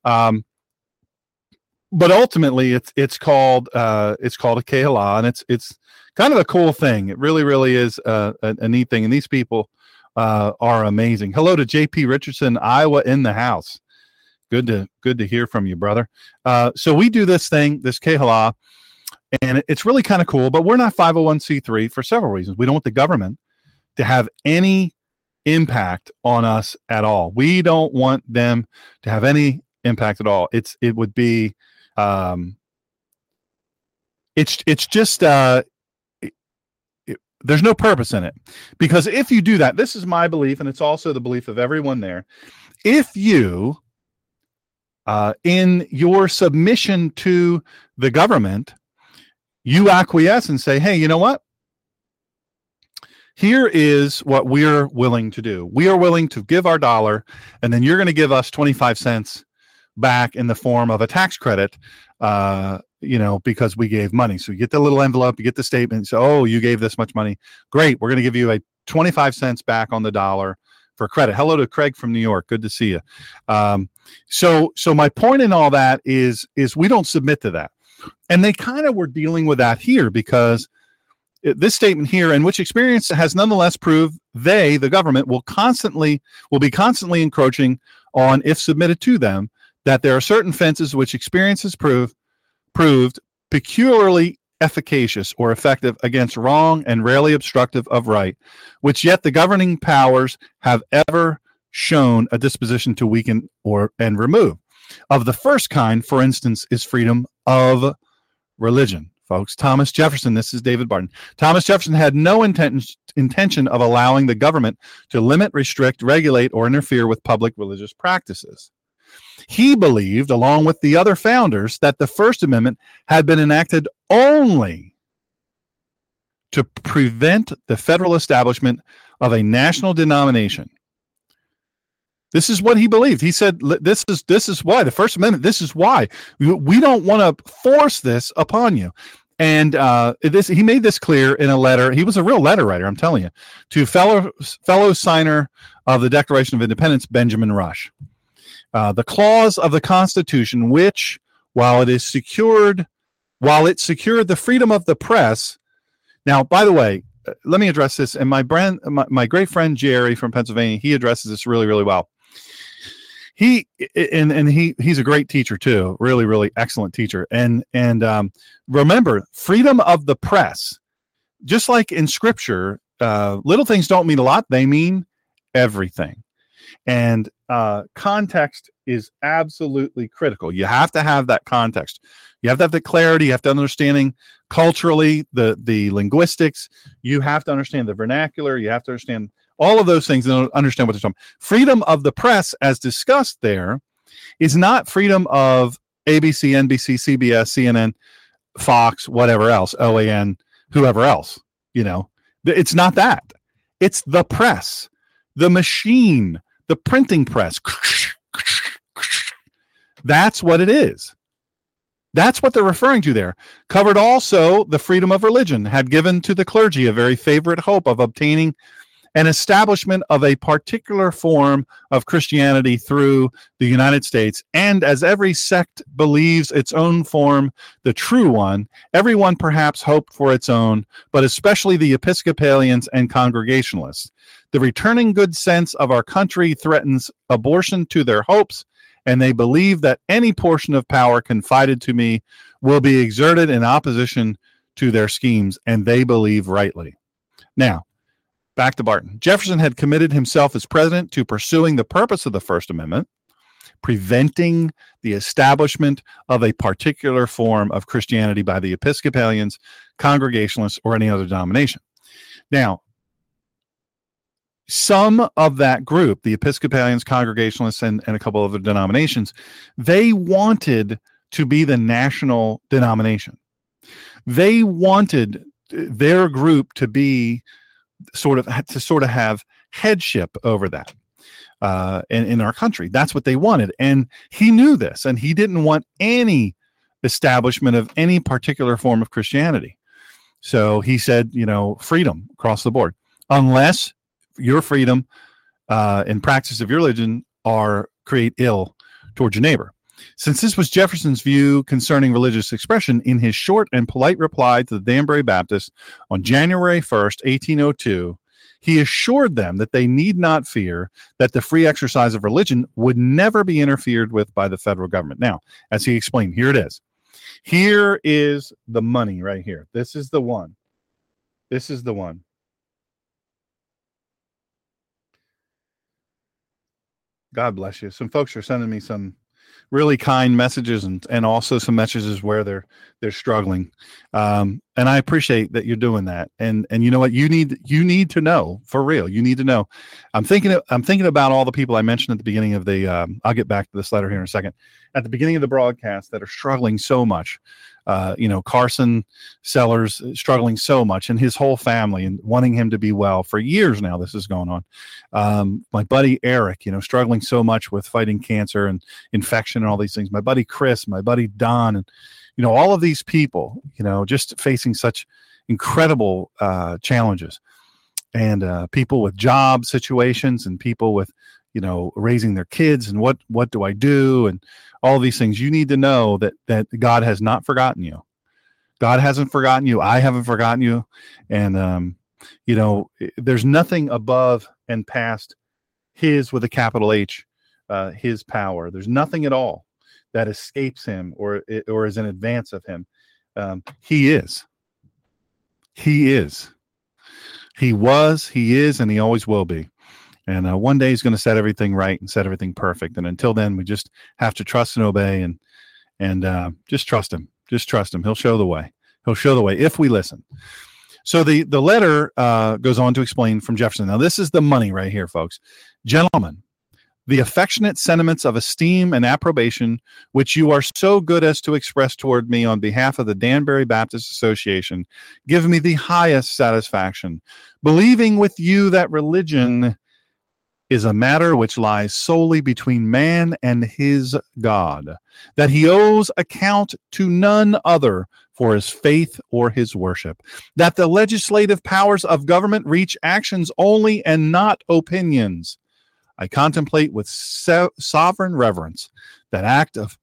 Um, but ultimately, it's it's called uh, it's called a Kehala, and it's it's kind of a cool thing. It really, really is a, a, a neat thing. And these people uh, are amazing. Hello to JP Richardson, Iowa, in the house. Good to good to hear from you, brother. Uh, so we do this thing, this Kehala, and it's really kind of cool. But we're not 501c3 for several reasons. We don't want the government to have any impact on us at all. We don't want them to have any impact at all. It's it would be um, it's it's just uh, there's no purpose in it. Because if you do that, this is my belief, and it's also the belief of everyone there. If you, uh, in your submission to the government, you acquiesce and say, hey, you know what? Here is what we're willing to do. We are willing to give our dollar, and then you're going to give us 25 cents back in the form of a tax credit uh, you know, because we gave money. So you get the little envelope, you get the statement. So, oh, you gave this much money. Great. We're going to give you a 25 cents back on the dollar for credit. Hello to Craig from New York. Good to see you. Um, so, so my point in all that is, is we don't submit to that. And they kind of were dealing with that here because this statement here, and which experience has nonetheless proved they, the government, will constantly, will be constantly encroaching on, if submitted to them, that there are certain fences which experiences prove proved peculiarly efficacious or effective against wrong and rarely obstructive of right, which yet the governing powers have ever shown a disposition to weaken or and remove. Of the first kind, for instance, is freedom of religion. Folks, Thomas Jefferson, this is David Barton. Thomas Jefferson had no inten- intention of allowing the government to limit, restrict, regulate, or interfere with public religious practices. He believed, along with the other founders, that the First Amendment had been enacted only to prevent the federal establishment of a national denomination. This is what he believed. He said, "This is this is why the First Amendment. This is why we don't want to force this upon you." And uh, this he made this clear in a letter. He was a real letter writer, I'm telling you, to fellow fellow signer of the Declaration of Independence, Benjamin Rush. Uh, the clause of the Constitution, which, while it is secured, while it secured the freedom of the press. Now, by the way, uh, let me address this. And my brand, my, my great friend Jerry from Pennsylvania, he addresses this really, really well he and and he he's a great teacher too really really excellent teacher and and um, remember freedom of the press just like in scripture uh, little things don't mean a lot they mean everything and uh, context is absolutely critical you have to have that context you have to have the clarity you have to understanding culturally the the linguistics you have to understand the vernacular you have to understand all of those things and understand what they're talking. Freedom of the press, as discussed there, is not freedom of ABC, NBC, CBS, CNN, Fox, whatever else, OAN, whoever else. You know, it's not that. It's the press, the machine, the printing press. That's what it is. That's what they're referring to there. Covered also the freedom of religion, had given to the clergy a very favorite hope of obtaining an establishment of a particular form of Christianity through the United States. And as every sect believes its own form, the true one, everyone perhaps hoped for its own, but especially the Episcopalians and Congregationalists. The returning good sense of our country threatens abortion to their hopes, and they believe that any portion of power confided to me will be exerted in opposition to their schemes, and they believe rightly. Now, Back to Barton. Jefferson had committed himself as president to pursuing the purpose of the First Amendment, preventing the establishment of a particular form of Christianity by the Episcopalians, Congregationalists, or any other denomination. Now, some of that group, the Episcopalians, Congregationalists, and, and a couple other denominations, they wanted to be the national denomination. They wanted their group to be sort of to sort of have headship over that uh, in, in our country. That's what they wanted. And he knew this, and he didn't want any establishment of any particular form of Christianity. So he said, you know, freedom across the board, unless your freedom uh, and practice of your religion are create ill towards your neighbor. Since this was Jefferson's view concerning religious expression, in his short and polite reply to the Danbury Baptists on January 1st, 1802, he assured them that they need not fear that the free exercise of religion would never be interfered with by the federal government. Now, as he explained, here it is. Here is the money right here. This is the one. This is the one. God bless you. Some folks are sending me some really kind messages and and also some messages where they're they're struggling. Um, and i appreciate that you're doing that. And and you know what? You need you need to know for real you need to know. I'm thinking i'm thinking about all the people i mentioned at the beginning of the um, i'll get back to this letter here in a second. At the beginning of the broadcast that are struggling so much uh, you know, Carson Sellers struggling so much and his whole family and wanting him to be well for years now. This is going on. Um, my buddy Eric, you know, struggling so much with fighting cancer and infection and all these things. My buddy Chris, my buddy Don, and, you know, all of these people, you know, just facing such incredible uh, challenges and uh, people with job situations and people with, you know, raising their kids and what, what do I do? And, all these things. You need to know that that god has not forgotten you. God hasn't forgotten you. I haven't forgotten you. And um you know there's nothing above and past his with a capital h uh his power. There's nothing at all that escapes him or or is in advance of him. Um he is. He is. He was he is and he always will be and uh, one day he's going to set everything right and set everything perfect. And until then we just have to trust and obey and and uh, just trust him just trust him. He'll show the way. He'll show the way if we listen. So the the letter uh, goes on to explain from jefferson. Now this is the money right here folks. Gentlemen the affectionate sentiments of esteem and approbation which you are so good as to express toward me on behalf of the Danbury Baptist Association give me the highest satisfaction, believing with you that religion is a matter which lies solely between man and his God, that he owes account to none other for his faith or his worship, that the legislative powers of government reach actions only and not opinions. I contemplate with so- sovereign reverence that act of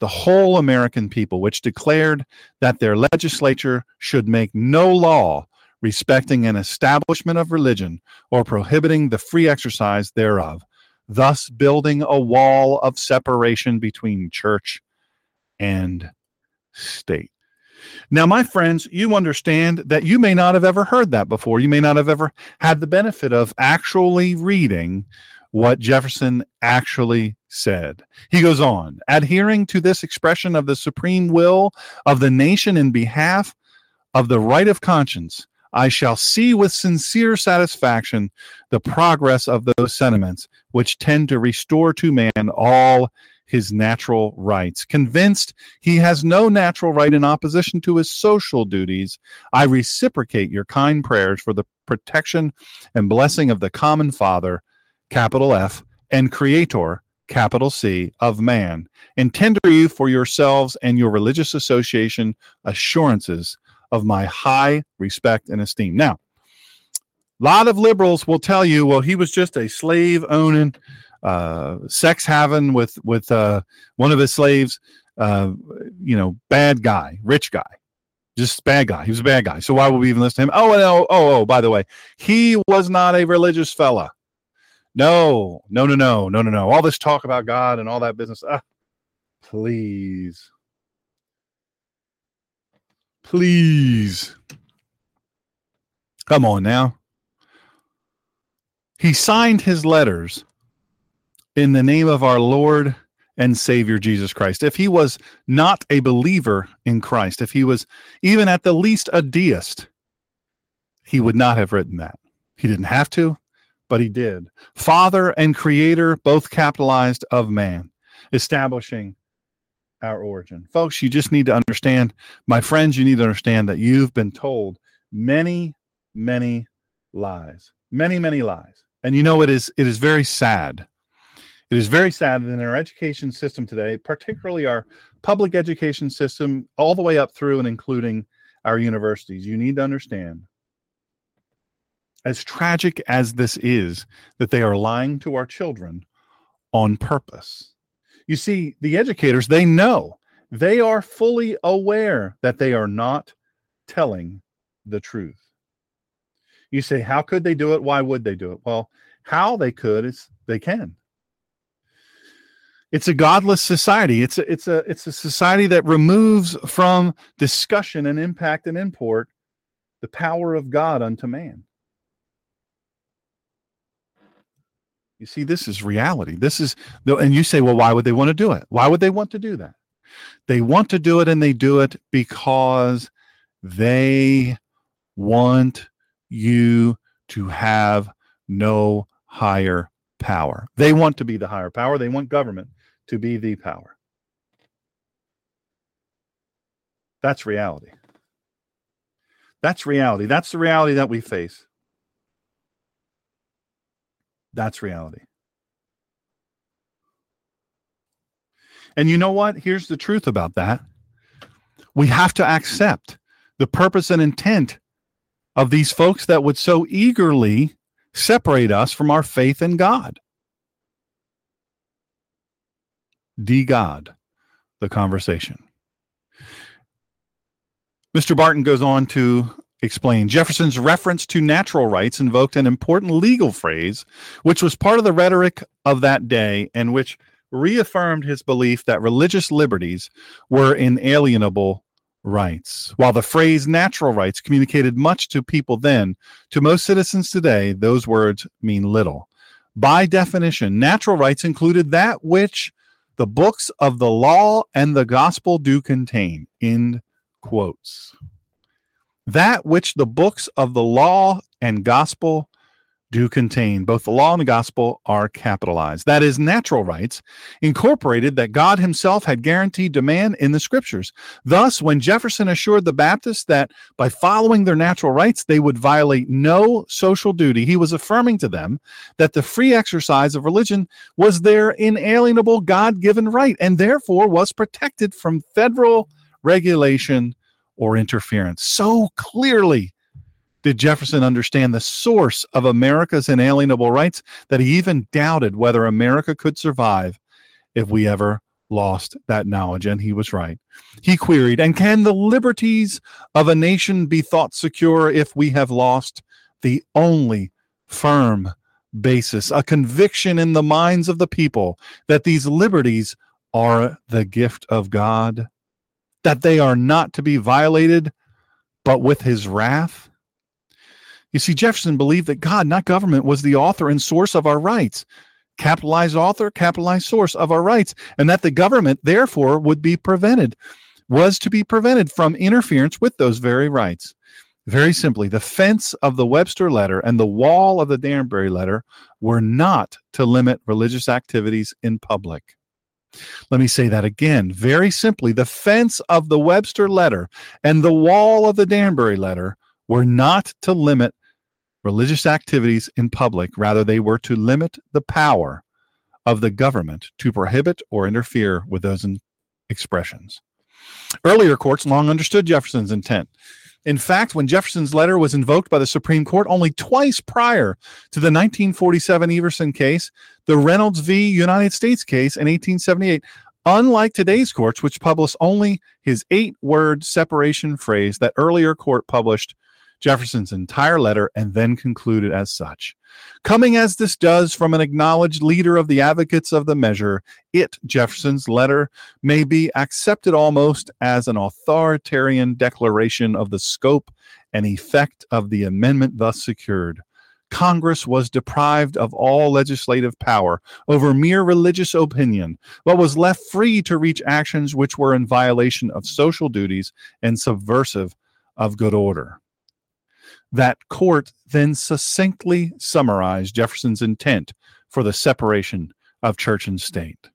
the whole American people, which declared that their legislature should make no law respecting an establishment of religion or prohibiting the free exercise thereof, thus building a wall of separation between church and state. Now, my friends, you understand that you may not have ever heard that before. You may not have ever had the benefit of actually reading what Jefferson actually said. He goes on, adhering to this expression of the supreme will of the nation in behalf of the right of conscience, I shall see with sincere satisfaction the progress of those sentiments which tend to restore to man all his natural rights. Convinced he has no natural right in opposition to his social duties, I reciprocate your kind prayers for the protection and blessing of the common Father, capital F, and Creator, capital C, of man, and tender you for yourselves and your religious association assurances of my high respect and esteem. Now, a lot of liberals will tell you, well, he was just a slave owning, uh, sex having with with uh, one of his slaves, uh, you know, bad guy, rich guy, just bad guy. He was a bad guy. So why would we even listen to him? Oh, and oh, oh, oh, by the way, he was not a religious fella. No, no, no, no, no, no, no. All this talk about God and all that business. Ah, please. Please. Come on now. He signed his letters in the name of our Lord and Savior Jesus Christ. If he was not a believer in Christ, if he was even at the least a deist, he would not have written that. He didn't have to, but he did. Father and Creator, both capitalized of man, establishing our origin. Folks, you just need to understand, my friends, you need to understand that you've been told many, many lies. Many, many lies. And you know it is it is very sad. It is very sad that in our education system today, particularly our public education system, all the way up through and including our universities, you need to understand as tragic as this is, that they are lying to our children on purpose. You see, the educators, they know, they are fully aware that they are not telling the truth. You say, how could they do it? Why would they do it? Well, how they could is they can. It's a godless society. It's a, it's a it's a society that removes from discussion and impact and import the power of God unto man. You see, this is reality. This is, and you say, well, why would they want to do it? Why would they want to do that? They want to do it and they do it because they want you to have no higher power. They want to be the higher power. They want government to be the power. That's reality. That's reality. That's the reality that we face. That's reality. And you know what? Here's the truth about that. We have to accept the purpose and intent of these folks that would so eagerly separate us from our faith in God. D God, the conversation. Mr. Barton goes on to explain Jefferson's reference to natural rights invoked an important legal phrase, which was part of the rhetoric of that day and which reaffirmed his belief that religious liberties were inalienable rights. While the phrase natural rights communicated much to people then, to most citizens today, those words mean little. By definition, natural rights included that which the books of the law and the gospel do contain. End quotes that which the books of the law and gospel do contain both the law and the gospel are capitalized. That is, natural rights incorporated that God Himself had guaranteed to man in the scriptures. Thus, when Jefferson assured the Baptists that by following their natural rights they would violate no social duty, he was affirming to them that the free exercise of religion was their inalienable God given right and therefore was protected from federal regulation or interference. So clearly, did Jefferson understand the source of America's inalienable rights that he even doubted whether America could survive if we ever lost that knowledge? And he was right. He queried, And can the liberties of a nation be thought secure if we have lost the only firm basis, a conviction in the minds of the people that these liberties are the gift of God, that they are not to be violated, but with his wrath? You see, Jefferson believed that God, not government, was the author and source of our rights. Capitalized author, capitalized source of our rights, and that the government, therefore, would be prevented, was to be prevented from interference with those very rights. Very simply, the fence of the Webster letter and the wall of the Danbury letter were not to limit religious activities in public. Let me say that again. Very simply, the fence of the Webster letter and the wall of the Danbury letter were not to limit religious activities in public. Rather, they were to limit the power of the government to prohibit or interfere with those expressions. Earlier courts long understood Jefferson's intent. In fact, when Jefferson's letter was invoked by the Supreme Court only twice prior to the 1947 Everson case, the Reynolds v. United States case in 1878, unlike today's courts, which publish only his eight word separation phrase that earlier court published Jefferson's entire letter and then concluded as such. Coming as this does from an acknowledged leader of the advocates of the measure, it, Jefferson's letter, may be accepted almost as an authoritarian declaration of the scope and effect of the amendment thus secured. Congress was deprived of all legislative power over mere religious opinion, but was left free to reach actions which were in violation of social duties and subversive of good order. That court then succinctly summarized Jefferson's intent for the separation of church and state.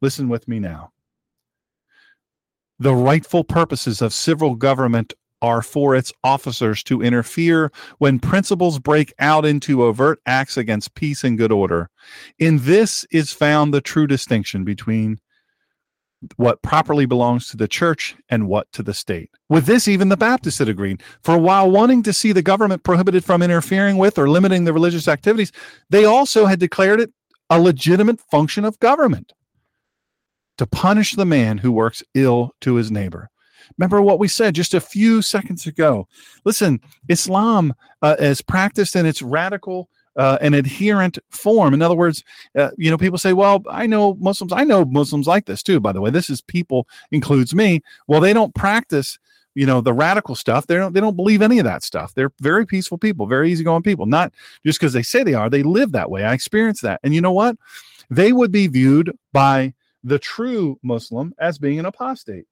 Listen with me now. The rightful purposes of civil government are for its officers to interfere when principles break out into overt acts against peace and good order. In this is found the true distinction between what properly belongs to the church and what to the state. With this, even the Baptists had agreed. For while wanting to see the government prohibited from interfering with or limiting the religious activities, they also had declared it a legitimate function of government to punish the man who works ill to his neighbor. Remember what we said just a few seconds ago. Listen, Islam uh, is practiced in its radical uh, an adherent form. In other words, uh, you know, people say, well, I know Muslims, I know Muslims like this too, by the way. This is people, includes me. Well, they don't practice you know the radical stuff. They don't they don't believe any of that stuff. They're very peaceful people very easygoing people. Not just because they say they are they live that way. I experience that. And you know what? They would be viewed by the true muslim as being an apostate.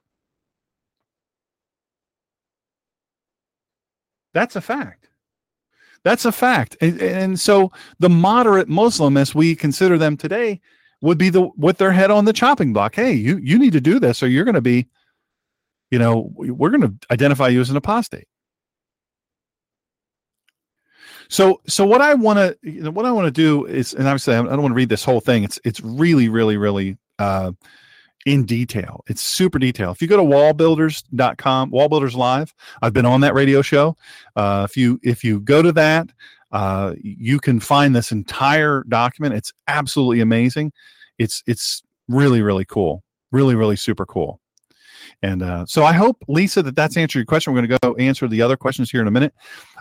That's a fact that's a fact. And, and, so the moderate Muslim, as we consider them today, would be the with their head on the chopping block. Hey, you you need to do this, or you're going to be, you know, we're going to identify you as an apostate. So so what I want to you know, what I want to do is, and obviously I don't want to read this whole thing. It's it's really really really uh, in detail. It's super detailed. If you go to wallbuilders.com, wallbuilders live, I've been on that radio show. Uh, if you if you go to that, uh, you can find this entire document. It's absolutely amazing. It's it's really really cool. Really really super cool. And uh, so I hope, Lisa, that that's answered your question. We're going to go answer the other questions here in a minute.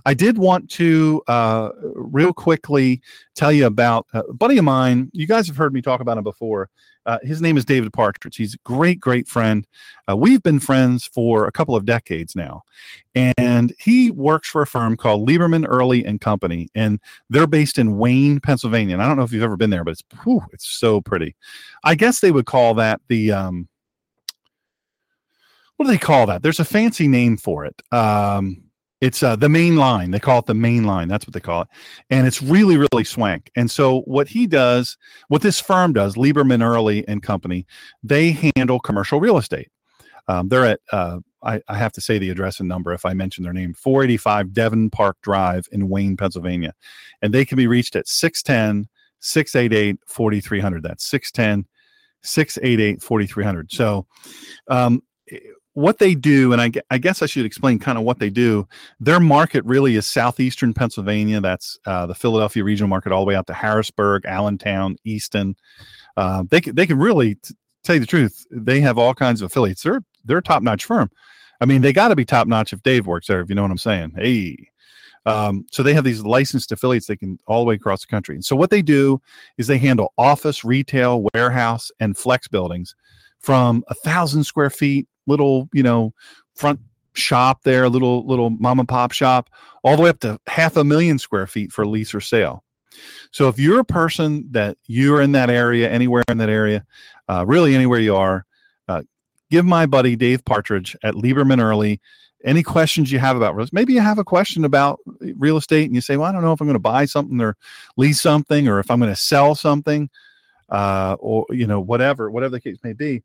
I did want to uh, real quickly tell you about a buddy of mine. You guys have heard me talk about him before. Uh, his name is David Partridge. He's a great, great friend. Uh, we've been friends for a couple of decades now, and he works for a firm called Lieberman Earley and Company, and they're based in Wayne, Pennsylvania. And I don't know if you've ever been there, but it's whew, it's so pretty. I guess they would call that the um, what do they call that? There's a fancy name for it. Um, It's uh, the main line. They call it the main line. That's what they call it. And it's really, really swank. And so what he does, what this firm does, Lieberman Earley and Company, they handle commercial real estate. Um, they're at, uh, I, I, have to say the address and number if I mention their name, 485 Devon Park Drive in Wayne, Pennsylvania. And they can be reached at 610 688 4300. That's 610 688 4300. So, um, what they do, and I, I, guess I should explain kind of what they do. Their market really is southeastern Pennsylvania. That's uh, the Philadelphia regional market, all the way out to Harrisburg, Allentown, Easton. Uh, they they can really t- tell you the truth. They have all kinds of affiliates. They're they're top notch firm. I mean, they got to be top notch if Dave works there. If you know what I'm saying. Hey. Um, so they have these licensed affiliates they can all the way across the country. And so what they do is they handle office, retail, warehouse, and flex buildings from a thousand square feet little, you know, front shop there, little little mom and pop shop, all the way up to half a million square feet for lease or sale. So if you're a person that you're in that area, anywhere in that area, uh, really anywhere you are, uh, give my buddy Dave Partridge at Lieberman Earley any questions you have about real maybe you have a question about real estate and you say well i don't know if i'm going to buy something or lease something or if i'm going to sell something uh, or you know whatever whatever the case may be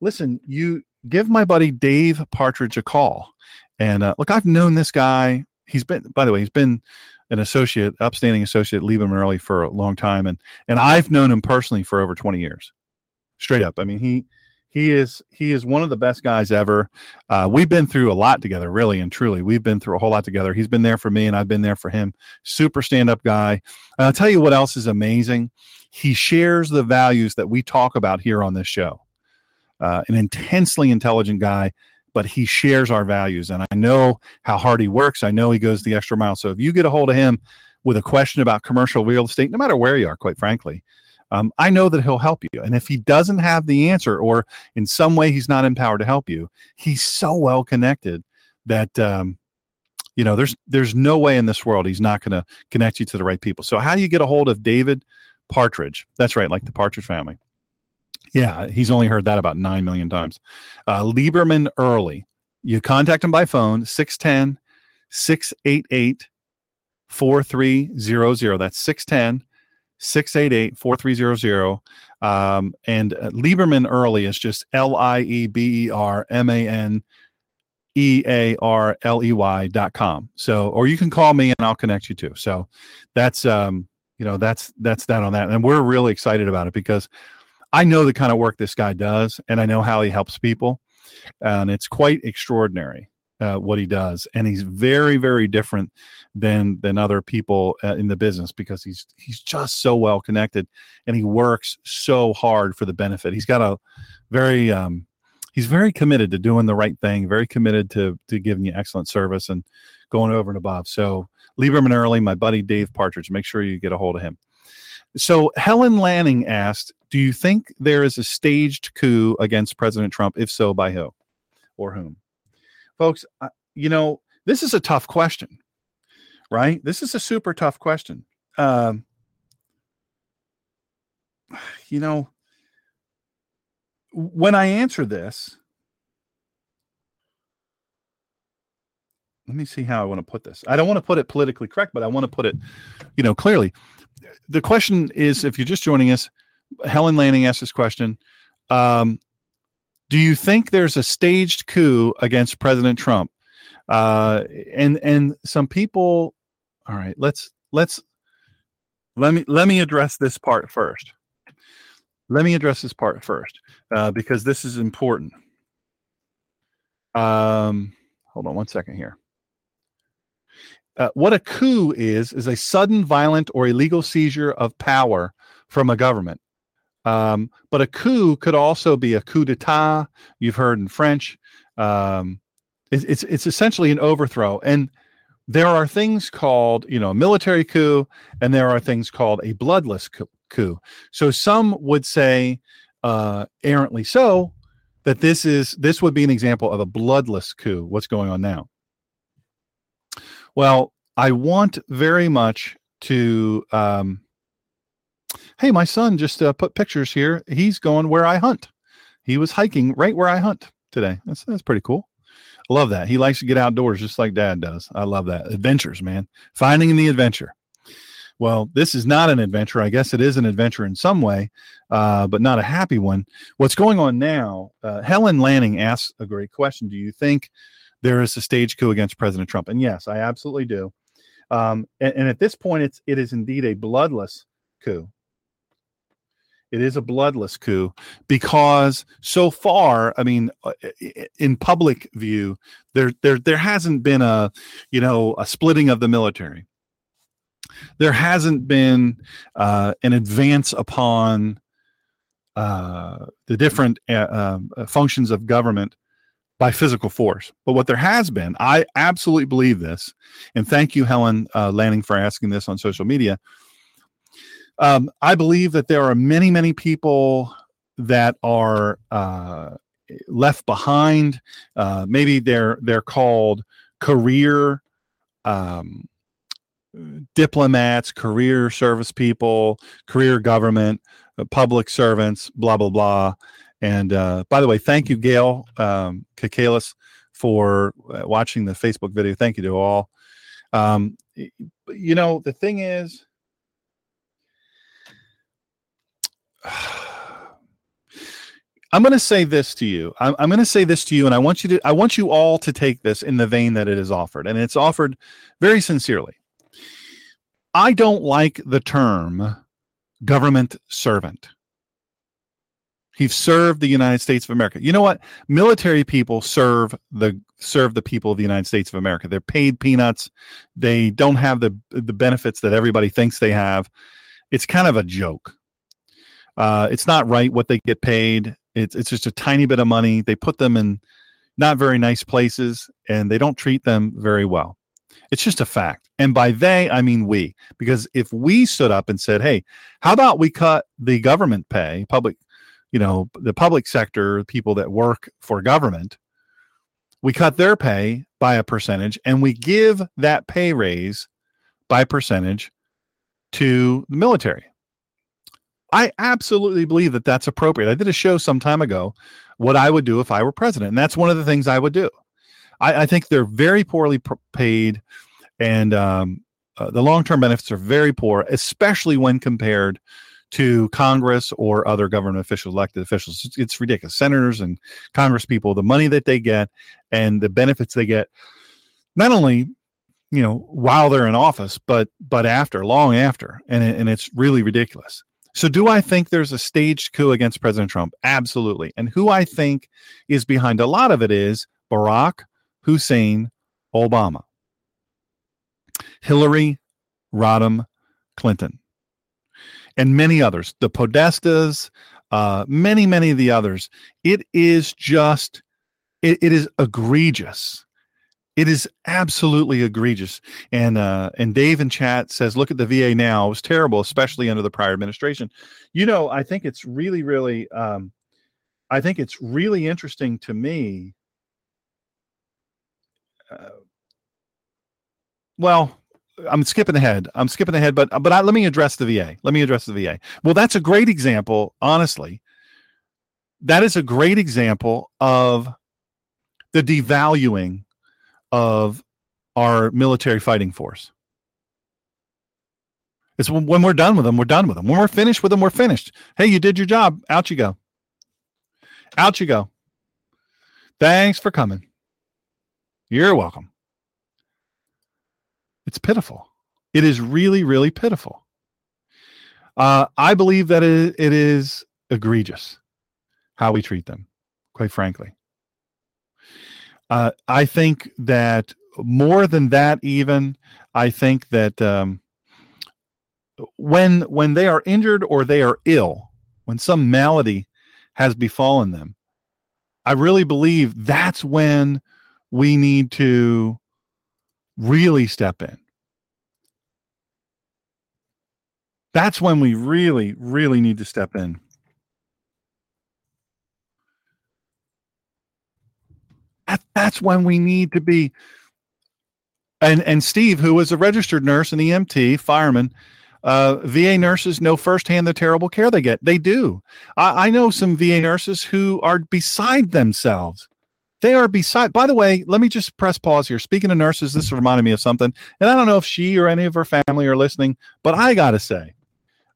listen you give my buddy Dave Partridge a call. And uh, look, I've known this guy. He's been, by the way, he's been an associate, upstanding associate, Lieberman Earley for a long time, and and I've known him personally for over twenty years, straight up. I mean, he he is he is one of the best guys ever. Uh, we've been through a lot together, really and truly. We've been through a whole lot together. He's been there for me, and I've been there for him. Super stand up guy. And I'll tell you what else is amazing. He shares the values that we talk about here on this show uh, an intensely intelligent guy, but he shares our values. And I know how hard he works. I know he goes the extra mile. So if you get a hold of him with a question about commercial real estate, no matter where you are, quite frankly, um, I know that he'll help you. And if he doesn't have the answer, or in some way he's not empowered to help you, he's so well connected that um, you know there's there's no way in this world he's not going to connect you to the right people. So how do you get a hold of David Partridge? That's right, like the Partridge family. Yeah, he's only heard that about 9 million times. Uh, Lieberman Earley. You contact him by phone, 610 688 4300. That's 610 688 4300. Um, and uh, Lieberman Earley is just L I E B E R M A N E A R L E Y dot com. So, or you can call me and I'll connect you to. So that's, um, you know, that's, that's that on that. And we're really excited about it because I know the kind of work this guy does, and I know how he helps people, and it's quite extraordinary uh, what he does. And he's very, very different than than other people uh, in the business because he's he's just so well connected, and he works so hard for the benefit. He's got a very um, he's very committed to doing the right thing, very committed to to giving you excellent service and going over and above. So Lieberman Earley, my buddy Dave Partridge, make sure you get a hold of him. So Helen Lanning asked, "Do you think there is a staged coup against President Trump? If so, by who or whom?" Folks, you know this is a tough question, right? This is a super tough question. Um, you know, when I answer this, let me see how I want to put this. I don't want to put it politically correct, but I want to put it, you know, clearly the question is if you're just joining us, Helen Lanning asked this question. Um, do you think there's a staged coup against President Trump? Uh, and and some people, all right, let's let's let me let me address this part first. Let me address this part first uh, because this is important. Um, hold on one second here. Uh, what a coup is is a sudden, violent, or illegal seizure of power from a government. Um, but a coup could also be a coup d'état. You've heard in French. Um, it's, it's it's essentially an overthrow, and there are things called you know a military coup, and there are things called a bloodless coup. So some would say, uh, errantly so, that this is this would be an example of a bloodless coup. What's going on now? Well, I want very much to. Um, hey, my son just uh, put pictures here. He's going where I hunt. He was hiking right where I hunt today. That's that's pretty cool. I love that. He likes to get outdoors just like dad does. I love that. Adventures, man. Finding the adventure. Well, this is not an adventure. I guess it is an adventure in some way, uh, but not a happy one. What's going on now? Uh, Helen Lanning asks a great question. Do you think there is a stage coup against President Trump? And yes, I absolutely do. Um, and, and at this point, it's it is indeed a bloodless coup. It is a bloodless coup because so far, I mean, uh, in public view, there there there hasn't been a you know a splitting of the military. There hasn't been uh, an advance upon uh, the different uh, um, uh, functions of government by physical force. But what there has been, I absolutely believe this, and thank you, Helen uh, Lanning, for asking this on social media um, I believe that there are many, many people that are uh, left behind. Uh, maybe they're they're called career um, diplomats, career service people, career government, uh, public servants, blah blah blah. And uh, by the way, thank you, Gail um, Kakalis, for uh, watching the Facebook video. Thank you to all. Um, you know, the thing is, I'm going to say this to you. I'm, I'm going to say this to you, and I want you to. I want you all to take this in the vein that it is offered, and it's offered very sincerely. I don't like the term government servant. He's served the United States of America. You know what? Military people serve the serve the people of the United States of America. They're paid peanuts. They don't have the the benefits that everybody thinks they have. It's kind of a joke. Uh, it's not right what they get paid. It's it's just a tiny bit of money. They put them in not very nice places, and they don't treat them very well. It's just a fact. And by they, I mean we. Because if we stood up and said, "Hey, how about we cut the government pay, public, you know, the public sector, people that work for government, we cut their pay by a percentage, and we give that pay raise by percentage to the military." I absolutely believe that that's appropriate. I did a show some time ago what I would do if I were president, and that's one of the things I would do. I, I think they're very poorly pr- paid, and um, uh, the long term benefits are very poor, especially when compared to Congress or other government officials, elected officials. It's, it's ridiculous. Senators and Congress people, the money that they get and the benefits they get, not only you know while they're in office, but but after, long after, and and it's really ridiculous. So, do I think there's a staged coup against President Trump? Absolutely. And who I think is behind a lot of it is Barack Hussein Obama, Hillary Rodham Clinton, and many others, the Podestas, uh, many, many of the others. It is just, it, it is egregious it is absolutely egregious. And uh, and Dave in chat says, look at the VA now. It was terrible, especially under the prior administration. You know, I think it's really, really, um, I think it's really interesting to me. Uh, well, I'm skipping ahead. I'm skipping ahead, but but I, let me address the VA. Let me address the VA. Well, that's a great example, honestly. That is a great example of the devaluing of our military fighting force. It's when, we're done with them, we're done with them. When we're finished with them, we're finished. Hey, you did your job. Out you go. Out you go. Thanks for coming. You're welcome. It's pitiful. It is really, really pitiful. Uh, I believe that it is egregious how we treat them, quite frankly. Uh, I think that more than that, even I think that um, when when they are injured or they are ill, when some malady has befallen them, I really believe that's when we need to really step in. That's when we really, really need to step in. That, that's when we need to be. And and Steve, who is a registered nurse and EMT fireman, uh, VA nurses know firsthand the terrible care they get. They do. I, I know some VA nurses who are beside themselves They are beside. By the way, let me just press pause here. Speaking of nurses, this reminded me of something, and I don't know if she or any of her family are listening, but I gotta say,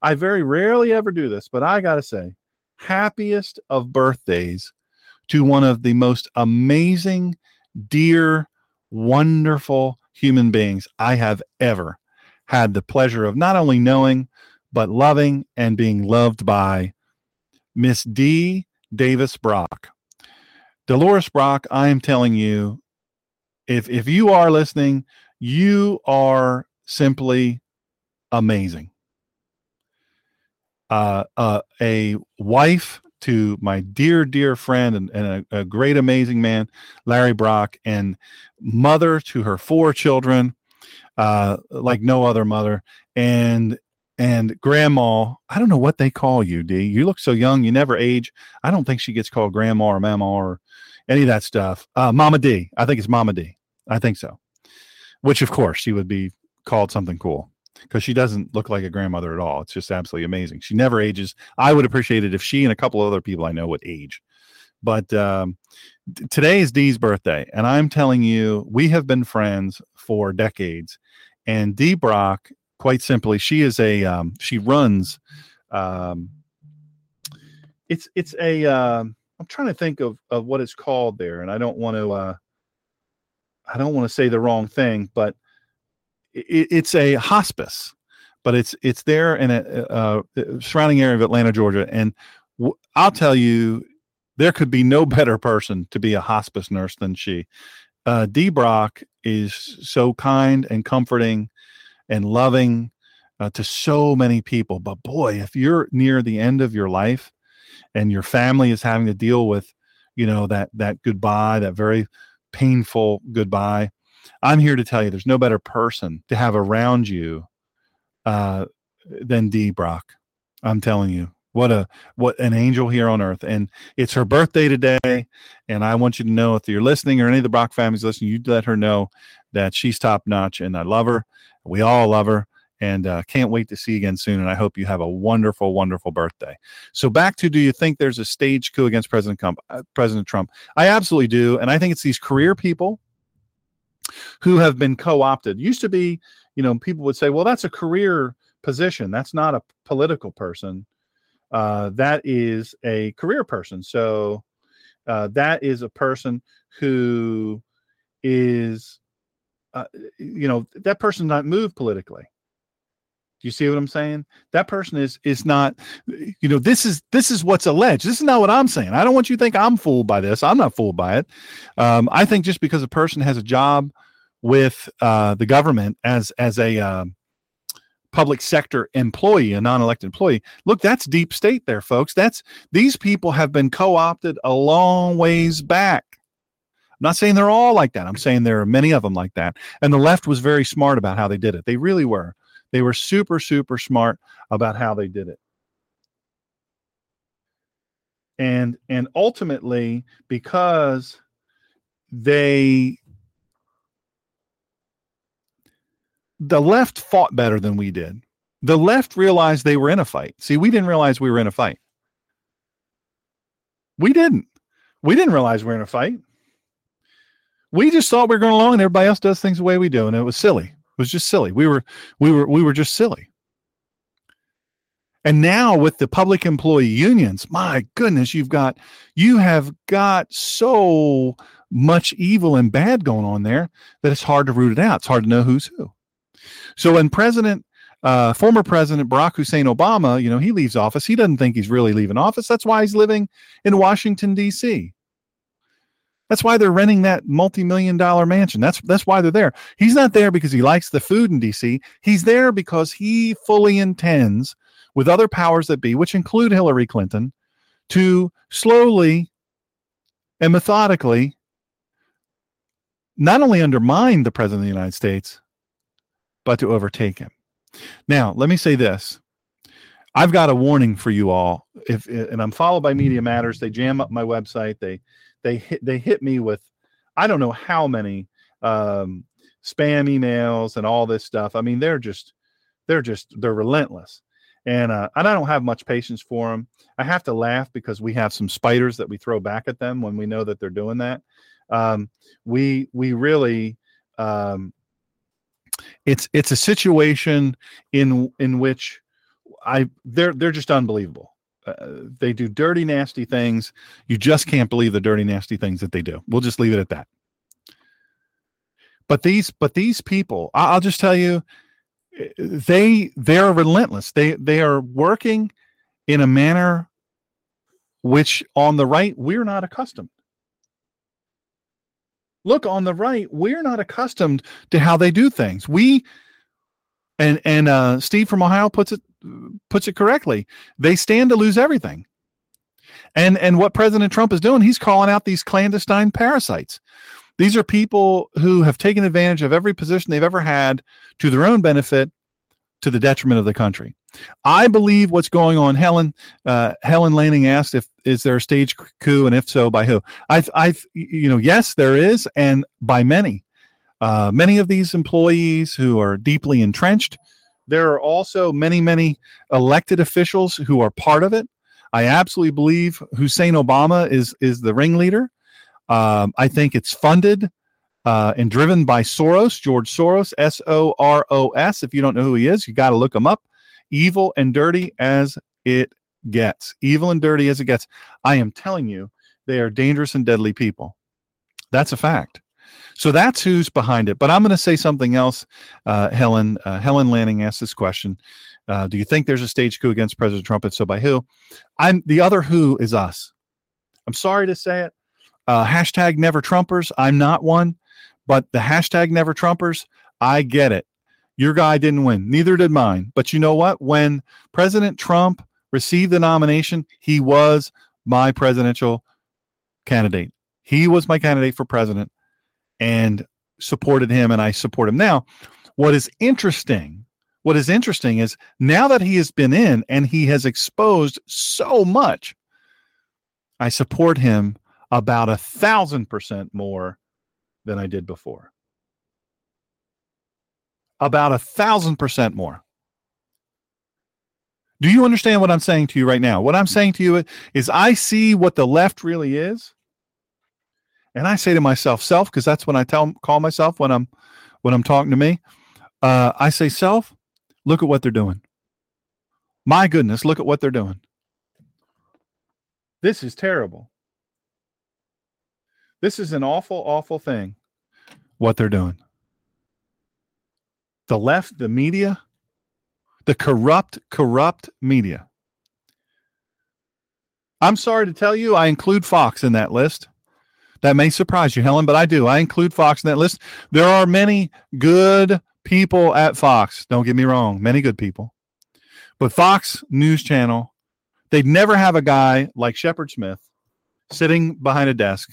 I very rarely ever do this, but I gotta say, happiest of birthdays to one of the most amazing, dear, wonderful human beings I have ever had the pleasure of not only knowing, but loving and being loved by Miss D. Davis Brock. Dolores Brock, I am telling you, if if you are listening, you are simply amazing. Uh, uh, a wife to my dear, dear friend and, and a, a, great, amazing man, Larry Brock, and mother to her four children, uh, like no other mother, and and grandma. I don't know what they call you, D. You look so young. You never age. I don't think she gets called grandma or mama or any of that stuff. Uh, Mama D. I think it's Mama D. I think so. Which, of course, she would be called something cool because she doesn't look like a grandmother at all. It's just absolutely amazing. She never ages. I would appreciate it if she and a couple of other people I know would age. But um, t- today is Dee's birthday, and I'm telling you, we have been friends for decades. And Dee Brock, quite simply, she is a um, she runs. Um, it's it's a um, I'm trying to think of of what it's called there, and I don't want to uh, I don't want to say the wrong thing, but it, it's a hospice, but it's it's there in a, surrounding area of Atlanta, Georgia, and I'll tell you, there could be no better person to be a hospice nurse than she. Uh, Dee Brock is so kind and comforting and loving uh, to so many people. But boy, if you're near the end of your life and your family is having to deal with, you know, that that goodbye, that very painful goodbye, I'm here to tell you there's no better person to have around you uh, than Dee Brock. I'm telling you. What a what an angel here on earth. And it's her birthday today. And I want you to know if you're listening or any of the Brock families listening, you let her know that she's top notch and I love her. We all love her and uh, can't wait to see you again soon. And I hope you have a wonderful, wonderful birthday. So back to, do you think there's a stage coup against President Trump? Uh, President Trump, I absolutely do, and I think it's these career people who have been co-opted. Used to be, you know, people would say, well, that's a career position. That's not a political person. Uh, that is a career person. So uh, that is a person who is, uh, you know, that person not moved politically. Do you see what I'm saying? That person is is not, you know, this is this is what's alleged. This is not what I'm saying. I don't want you to think I'm fooled by this. I'm not fooled by it. Um, I think just because a person has a job with uh, the government as as a uh, public sector employee, a non-elected employee. Look, that's deep state there, folks. That's these people have been co-opted a long ways back. I'm not saying they're all like that. I'm saying there are many of them like that. And the left was very smart about how they did it. They really were. They were super, super smart about how they did it. And and ultimately, because they the left fought better than we did. The left realized they were in a fight. See, we didn't realize we were in a fight. We didn't. We didn't realize we are in a fight. We just thought we were going along and everybody else does things the way we do. And it was silly. Was just silly. We were we were we were just silly. And now with the public employee unions, my goodness, you've got you have got so much evil and bad going on there that it's hard to root it out. It's hard to know who's who. So when President, uh, former President Barack Hussein Obama, you know, he leaves office, he doesn't think he's really leaving office. That's why he's living in Washington D.C. That's why they're renting that multi-million dollar mansion. That's that's why they're there. He's not there because he likes the food in DC. He's there because he fully intends, with other powers that be, which include Hillary Clinton, to slowly and methodically not only undermine the president of the United States, but to overtake him. Now, let me say this. I've got a warning for you all. If and I'm followed by Media Matters, they jam up my website. They they hit they hit me with I don't know how many um, spam emails and all this stuff. I mean, they're just they're just they're relentless. And uh, and I don't have much patience for them. I have to laugh because we have some spiders that we throw back at them when we know that they're doing that. Um, we we really um, it's it's a situation in in which I they're they're just unbelievable. Uh, they do dirty, nasty things. You just can't believe the dirty, nasty things that they do. We'll just leave it at that. But these, but these people, I'll just tell you, they they are relentless. They they are working in a manner which on the right we're not accustomed. Look on the right, we're not accustomed to how they do things. We and and uh, Steve from Ohio puts it puts it correctly. They stand to lose everything. And and what President Trump is doing, he's calling out these clandestine parasites. These are people who have taken advantage of every position they've ever had to their own benefit, to the detriment of the country. I believe what's going on. Helen uh, Helen Lanning asked if is there a stage coup, and if so, by who? I, I, you know, yes, there is, and by many. Uh, many of these employees who are deeply entrenched. There are also many, many elected officials who are part of it. I absolutely believe Hussein Obama is is the ringleader. Um, I think it's funded uh, and driven by Soros, George Soros, S O R O S. If you don't know who he is, you got to look him up. Evil and dirty as it gets. Evil and dirty as it gets. I am telling you, they are dangerous and deadly people. That's a fact. So that's who's behind it. But I'm going to say something else. Uh, Helen uh, Helen Lanning asked this question. Uh, do you think there's a stage coup against President Trump? If so, by who? I'm the other who is us. I'm sorry to say it. Uh, hashtag never Trumpers. I'm not one, but the hashtag never Trumpers, I get it. Your guy didn't win. Neither did mine. But you know what? When President Trump received the nomination, he was my presidential candidate. He was my candidate for president and supported him and I support him. Now, what is interesting, what is interesting is now that he has been in and he has exposed so much, I support him about a thousand percent more than I did before. About a thousand percent more. Do you understand what I'm saying to you right now? What I'm saying to you is I see what the left really is and I say to myself, self, because that's when I tell call myself when I'm when I'm talking to me. Uh, I say, self, look at what they're doing. My goodness, look at what they're doing. This is terrible. This is an awful, awful thing. What they're doing. The left, the media, the corrupt, corrupt media. I'm sorry to tell you, I include Fox in that list. That may surprise you, Helen, but I do. I include Fox in that list. There are many good people at Fox. Don't get me wrong, many good people. But Fox News Channel, they'd never have a guy like Shepard Smith sitting behind a desk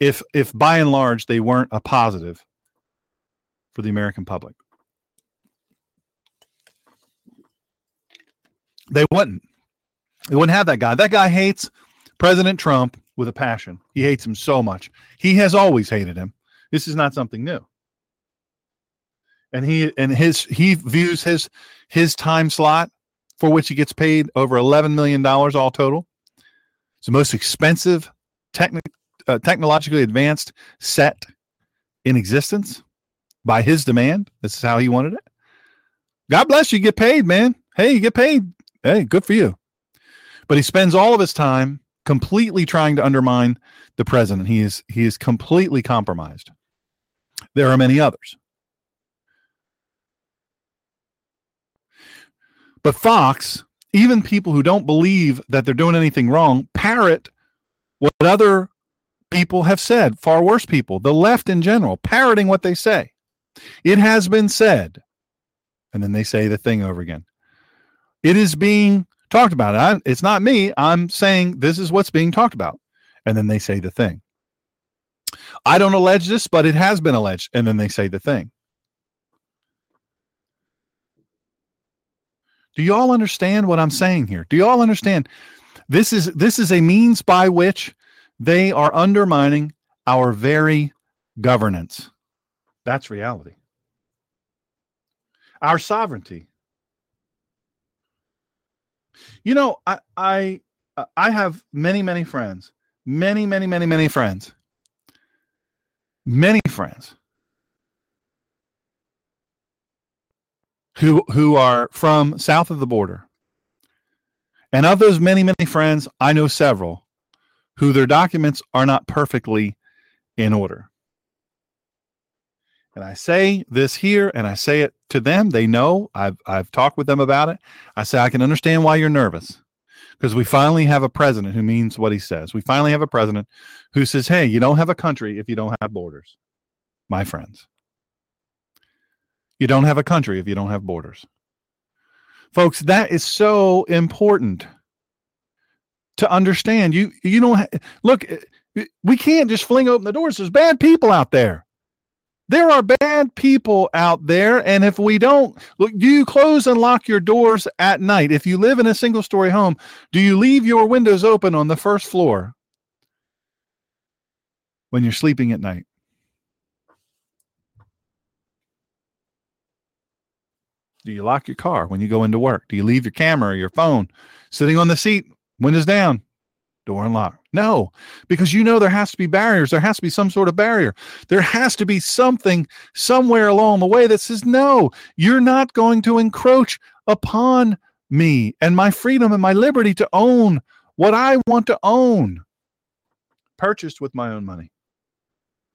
if if by and large they weren't a positive for the American public. They wouldn't. They wouldn't have that guy. That guy hates President Trump with a passion. He hates him so much. He has always hated him. This is not something new. And he and his he views his his time slot for which he gets paid over 11 million dollars all total. It's the most expensive techni- uh, technologically advanced set in existence by his demand. This is how he wanted it. God bless you. Get paid, man. Hey, you get paid. Hey, good for you. But he spends all of his time completely trying to undermine the president. He is he is completely compromised. There are many others. But Fox, even people who don't believe that they're doing anything wrong, parrot what other people have said, far worse people, the left in general, parroting what they say. It has been said, and then they say the thing over again. It is being talked about it. I, it's not me. I'm saying this is what's being talked about. And then they say the thing. I don't allege this, but it has been alleged. And then they say the thing. Do you all understand what I'm saying here? Do you all understand? This is this is a means by which they are undermining our very governance. That's reality. Our sovereignty. You know, I I uh, I have many many friends, many, many, many, many friends, many friends who who are from south of the border. And of those many, many friends, I know several who their documents are not perfectly in order. And I say this here and I say it to them. They know I've, I've talked with them about it. I say, I can understand why you're nervous because we finally have a president who means what he says. We finally have a president who says, hey, you don't have a country if you don't have borders, my friends. You don't have a country if you don't have borders. Folks, that is so important to understand. You you don't ha- look. Eh, we can't just fling open the doors. There's bad people out there. There are bad people out there, and if we don't look, do you close and lock your doors at night? If you live in a single story home, do you leave your windows open on the first floor when you're sleeping at night? Do you lock your car when you go into work? Do you leave your camera or your phone sitting on the seat, windows down, door unlocked? No, because you know there has to be barriers. There has to be some sort of barrier. There has to be something somewhere along the way that says, no, you're not going to encroach upon me and my freedom and my liberty to own what I want to own, purchased with my own money.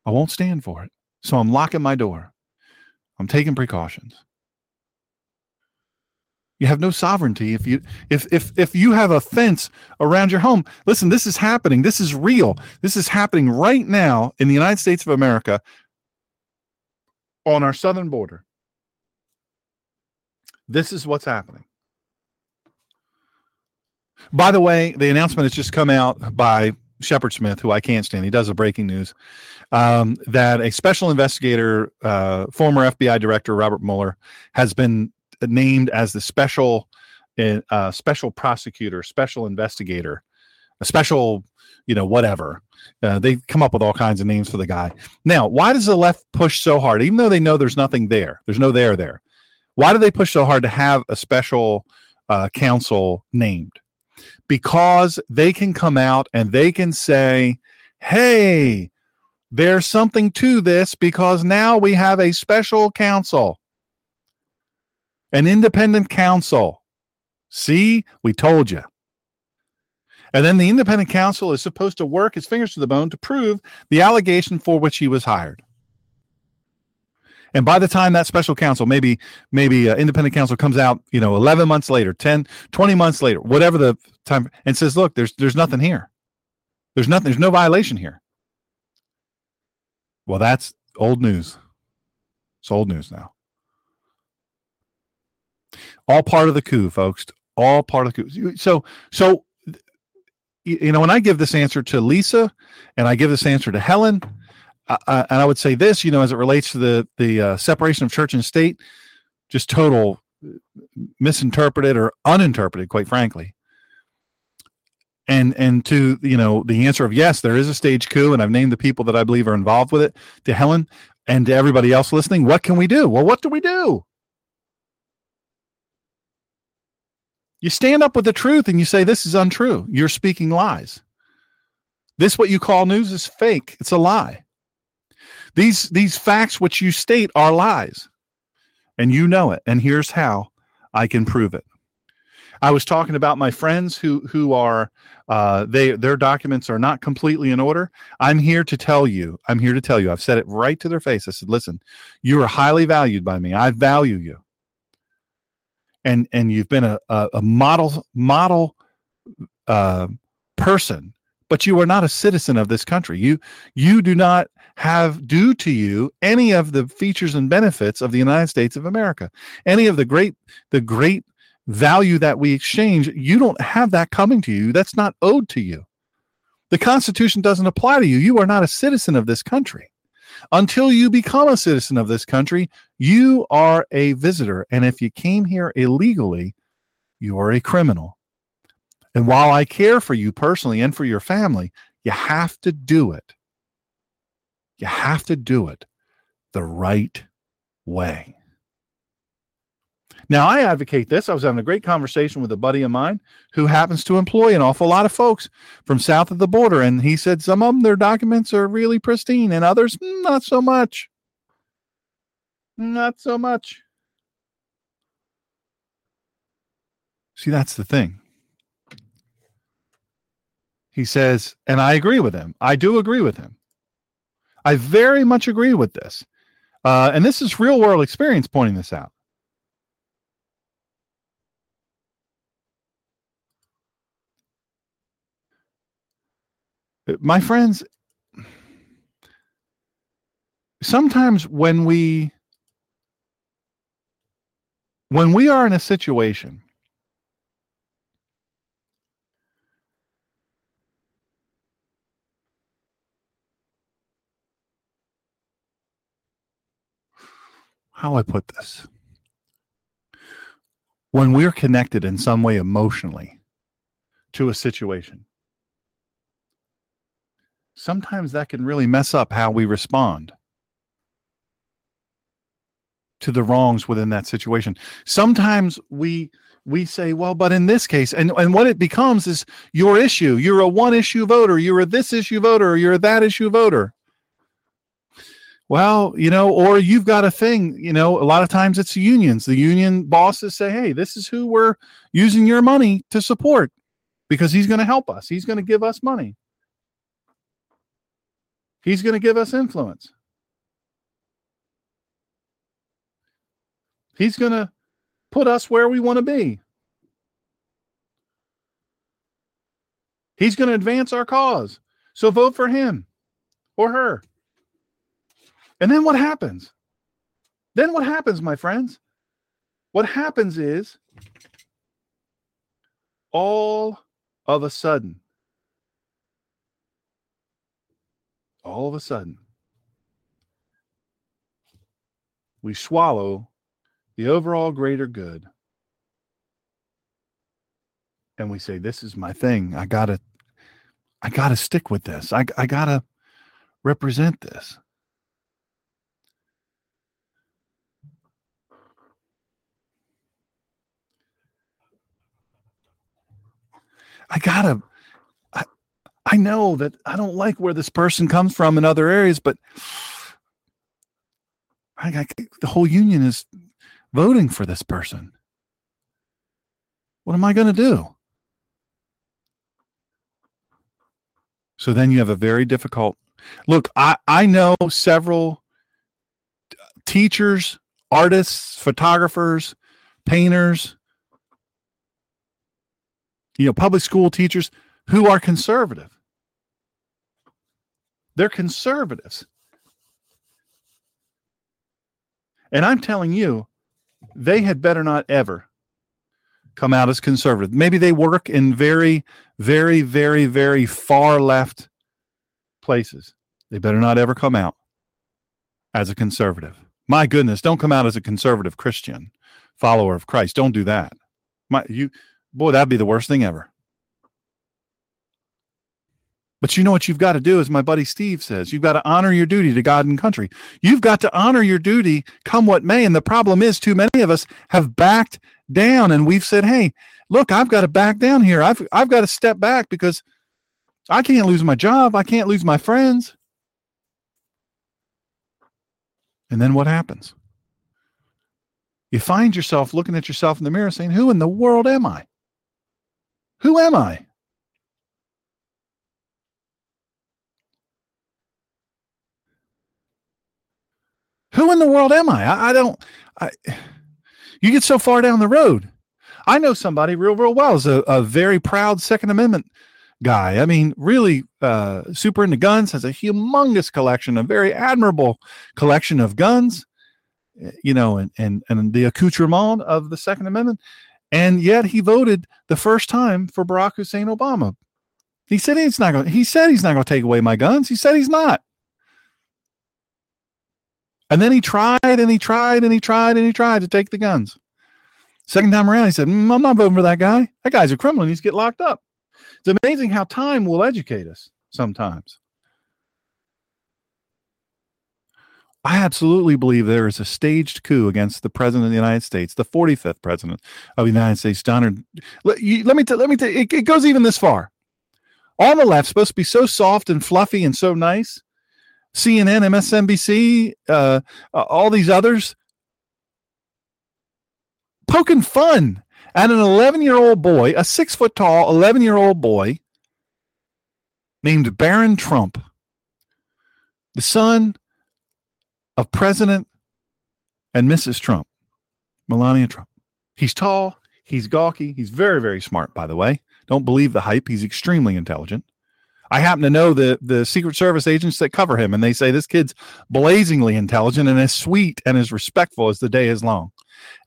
I won't stand for it. So I'm locking my door. I'm taking precautions. You have no sovereignty if you if if if you have a fence around your home. Listen, this is happening. This is real. This is happening right now in the United States of America on our southern border. This is what's happening. By the way, the announcement has just come out by Shepard Smith, who I can't stand. He does the breaking news um, that a special investigator, uh, former FBI director Robert Mueller, has been named as the special uh, special prosecutor, special investigator, a special, you know, whatever. Uh, they come up with all kinds of names for the guy. Now, why does the left push so hard, even though they know there's nothing there? There's no there there. Why do they push so hard to have a special uh, counsel named? Because they can come out and they can say, "Hey, there's something to this because now we have a special counsel." An independent counsel. See, we told you. And then the independent counsel is supposed to work his fingers to the bone to prove the allegation for which he was hired. And by the time that special counsel, maybe maybe uh, independent counsel comes out, you know, 11 months later, 10, 20 months later, whatever the time and says, "Look, there's there's nothing here. There's nothing, there's no violation here." Well, that's old news. It's old news now. All part of the coup, folks. All part of the coup. So, so you know, when I give this answer to Lisa, and I give this answer to Helen, uh, and I would say this, you know, as it relates to the the uh, separation of church and state, just total misinterpreted or uninterpreted, quite frankly. And and to you know the answer of yes, there is a stage coup, and I've named the people that I believe are involved with it. To Helen and to everybody else listening, what can we do? Well, what do we do? You stand up with the truth and you say, This is untrue. You're speaking lies. This, what you call news, is fake. It's a lie. These, these facts which you state are lies. And you know it. And here's how I can prove it. I was talking about my friends who who are uh, they their documents are not completely in order. I'm here to tell you. I'm here to tell you. I've said it right to their face. I said, "Listen, you are highly valued by me. I value you and and you've been a a, a model model uh, person, but you are not a citizen of this country. You you do not have due to you any of the features and benefits of the United States of America, any of the great the great value that we exchange. You don't have that coming to you. That's not owed to you. The Constitution doesn't apply to you. You are not a citizen of this country. Until you become a citizen of this country, you are a visitor. And if you came here illegally, you are a criminal. And while I care for you personally and for your family, you have to do it. You have to do it the right way. Now, I advocate this. I was having a great conversation with a buddy of mine who happens to employ an awful lot of folks from south of the border. And he said some of them, their documents are really pristine, and others, mm, not so much. Not so much. See, that's the thing. He says, and I agree with him. I do agree with him. I very much agree with this. Uh, and this is real world experience pointing this out. My friends, sometimes when we when we are in a situation how I put this. When we're connected in some way emotionally to a situation, sometimes that can really mess up how we respond to the wrongs within that situation. Sometimes we we say, well, but in this case, and, and what it becomes is your issue. You're a one issue voter, you're a this issue voter, you're a that issue voter well, you know, or you've got a thing, you know, a lot of times it's unions. The union bosses say, hey, this is who we're using your money to support because he's going to help us. He's going to give us money. He's going to give us influence. He's going to put us where we want to be. He's going to advance our cause. So vote for him or her. And then what happens? Then what happens, my friends? What happens is all of a sudden, all of a sudden, we swallow the overall greater good. And we say this is my thing. I gotta i gotta stick with this. I, I gotta represent this. I gotta. I, know that I don't like where this person comes from in other areas, but I, I, the whole union is voting for this person. What am I going to do? So then you have a very difficult look. I, I know several teachers, artists, photographers, painters, you know, public school teachers who are conservative. They're conservatives. And I'm telling you, they had better not ever come out as conservative. Maybe they work in very, very, very, very far left places. They better not ever come out as a conservative. My goodness, don't come out as a conservative Christian follower of Christ. Don't do that. My you Boy, that'd be the worst thing ever. But you know what you've got to do, as my buddy Steve says, you've got to honor your duty to God and country. You've got to honor your duty come what may. And the problem is, too many of us have backed down and we've said, hey, look, I've got to back down here. I've, I've got to step back because I can't lose my job. I can't lose my friends. And then what happens? You find yourself looking at yourself in the mirror saying, Who in the world am I? Who am I? Who in the world am I? I, I don't. I, you get so far down the road. I know somebody real, real well is a, a very proud Second Amendment guy. I mean, really uh, super into guns, has a humongous collection, a very admirable collection of guns, you know, and, and, and the accoutrement of the Second Amendment. And yet he voted the first time for Barack Hussein Obama. He said he's not going. He said he's not going to take away my guns. He said he's not. And then he tried and he tried and he tried and he tried to take the guns. Second time around, he said, mm, "I'm not voting for that guy. That guy's a criminal. He needs to get locked up." It's amazing how time will educate us sometimes. I absolutely believe there is a staged coup against the president of the United States, the 45th president of the United States, Donald. Let, you, let me tell. Let me tell. It, it goes even this far. On the left, supposed to be so soft and fluffy and so nice. CNN, MSNBC, uh, uh, all these others poking fun at an 11 year old boy, a six foot tall 11 year old boy named Barron Trump, the son of President and Mrs. Trump, Melania Trump. He's tall, he's gawky, he's very, very smart, by the way. Don't believe the hype. He's extremely intelligent. I happen to know the the Secret Service agents that cover him, and they say this kid's blazingly intelligent and as sweet and as respectful as the day is long,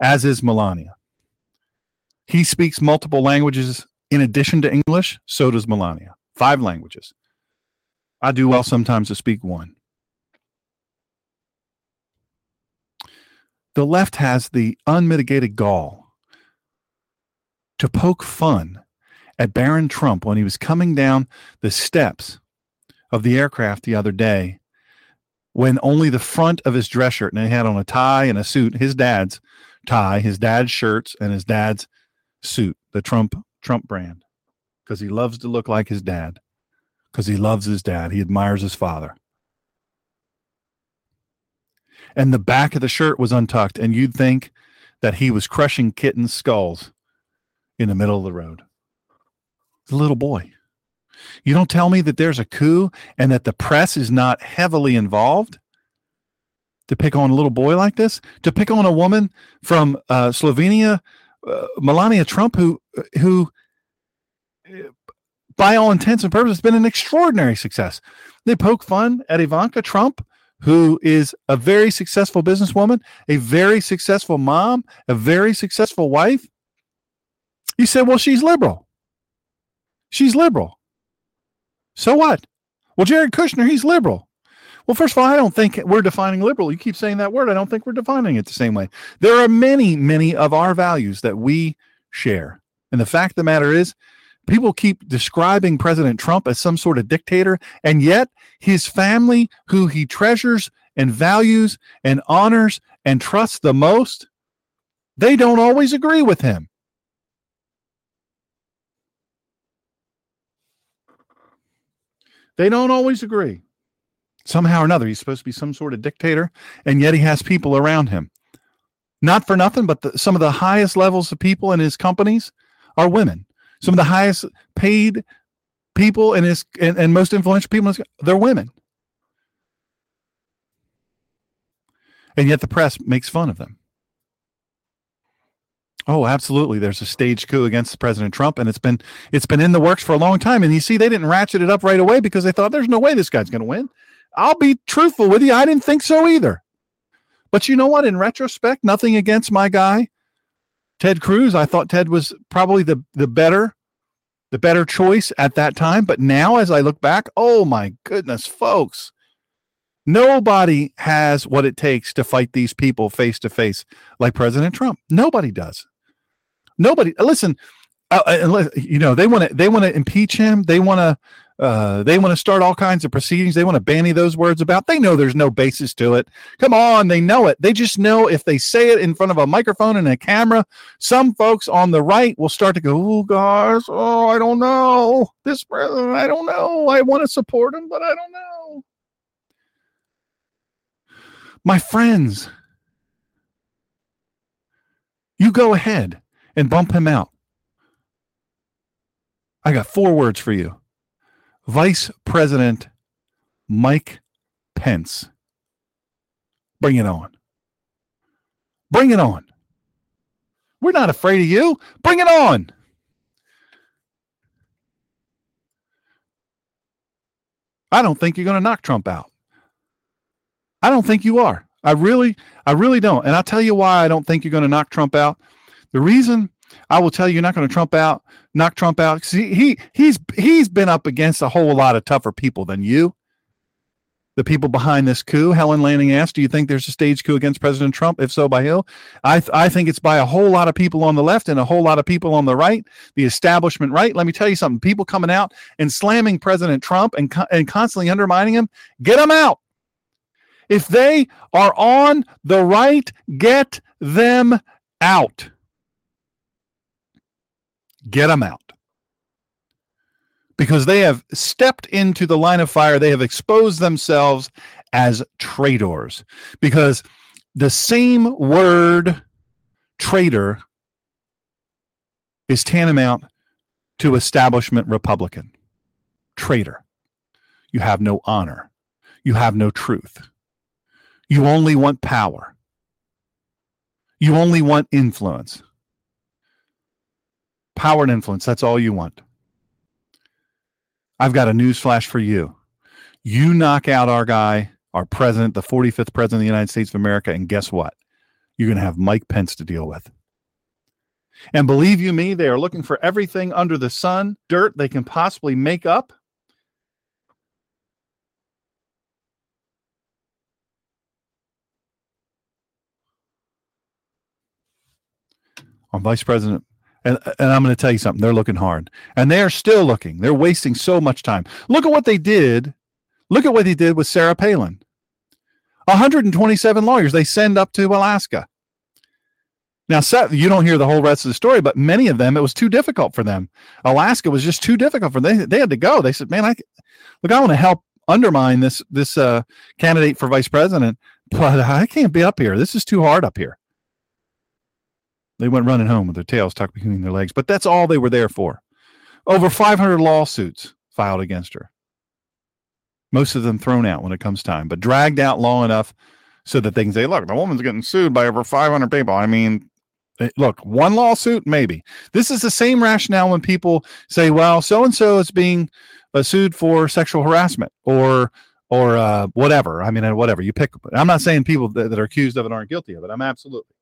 as is Melania. He speaks multiple languages in addition to English. So does Melania. Five languages. I do well sometimes to speak one. The left has the unmitigated gall to poke fun at Barron Trump when he was coming down the steps of the aircraft the other day when only the front of his dress shirt and he had on a tie and a suit, his dad's tie, his dad's shirts, and his dad's suit, the Trump Trump brand, because he loves to look like his dad, because he loves his dad. He admires his father and the back of the shirt was untucked, and you'd think that he was crushing kittens' skulls in the middle of the road. The little boy. You don't tell me that there's a coup and that the press is not heavily involved to pick on a little boy like this, to pick on a woman from uh, Slovenia, uh, Melania Trump, who who by all intents and purposes has been an extraordinary success. They poke fun at Ivanka Trump who is a very successful businesswoman, a very successful mom, a very successful wife. You said, well, she's liberal. She's liberal. So what? Well, Jared Kushner, he's liberal. Well, first of all, I don't think we're defining liberal. You keep saying that word. I don't think we're defining it the same way. There are many, many of our values that we share. And the fact of the matter is, people keep describing President Trump as some sort of dictator, and yet his family, who he treasures and values and honors and trusts the most, they don't always agree with him. They don't always agree. Somehow or another, he's supposed to be some sort of dictator, and yet he has people around him. Not for nothing, but the, some of the highest levels of people in his companies are women. Some of the highest paid people in his and, and most influential people in his, they're women. And yet the press makes fun of them. Oh, absolutely. There's a staged coup against President Trump, and it's been it's been in the works for a long time. And you see, they didn't ratchet it up right away because they thought there's no way this guy's going to win. I'll be truthful with you, I didn't think so either. But you know what? In retrospect, nothing against my guy, Ted Cruz. I thought Ted was probably the the better the better choice at that time. But now, as I look back, oh my goodness, folks, nobody has what it takes to fight these people face to face like President Trump. Nobody does. Nobody. Listen, uh, uh you know they want to they want to impeach him. They want to uh, they want to start all kinds of proceedings. They want to banny those words about. They know there's no basis to it. Come on, they know it. They just know if they say it in front of a microphone and a camera, some folks on the right will start to go, "Oh, guys, oh, I don't know this president. I don't know. I want to support him, but I don't know." My friends, you go ahead and bump him out. I got four words for you Vice President Mike Pence. Bring it on. Bring it on. We're not afraid of you. Bring it on. I don't think you're going to knock Trump out. I don't think you are. I really, I really don't. And I'll tell you why I don't think you're going to knock Trump out. The reason I will tell you, you're not going to Trump out, knock Trump out. He, he he's he's been up against a whole lot of tougher people than you. The people behind this coup, Helen Lanning asked, "Do you think there's a stage coup against President Trump? If so, by who?" I th- I think it's by a whole lot of people on the left and a whole lot of people on the right, the establishment right. Let me tell you something: people coming out and slamming President Trump and co- and constantly undermining him, get them out. If they are on the right, get them out. Get them out. Because they have stepped into the line of fire, they have exposed themselves as traitors. Because the same word traitor is tantamount to establishment Republican. Traitor. You have no honor. You have no truth. You only want power. You only want influence. Power and influence. That's all you want. I've got a news flash for you. You knock out our guy, our president, the 45th president of the United States of America, and guess what? You're going to have Mike Pence to deal with. And believe you me, they are looking for everything under the sun, dirt they can possibly make up. On Vice President, and, and I'm going to tell you something, they're looking hard. And they are still looking. They're wasting so much time. Look at what they did. Look at what they did with Sarah Palin. 127 lawyers they send up to Alaska. Now, you don't hear the whole rest of the story, but many of them, it was too difficult for them. Alaska was just too difficult for them. They, they had to go. They said, man, I, look, I want to help undermine this, this uh, candidate for vice president, but I can't be up here. This is too hard up here. They went running home with their tails tucked between their legs, but that's all they were there for. Over 500 lawsuits filed against her. Most of them thrown out when it comes time, but dragged out long enough so that they can say, look, the woman's getting sued by over 500 people. I mean, Eh, look, one lawsuit, maybe. This is the same rationale when people say, well, so and so is being uh, sued for sexual harassment or or uh, whatever. I mean, uh, whatever you pick. I'm not saying people that, that are accused of it aren't guilty of it. I'm absolutely.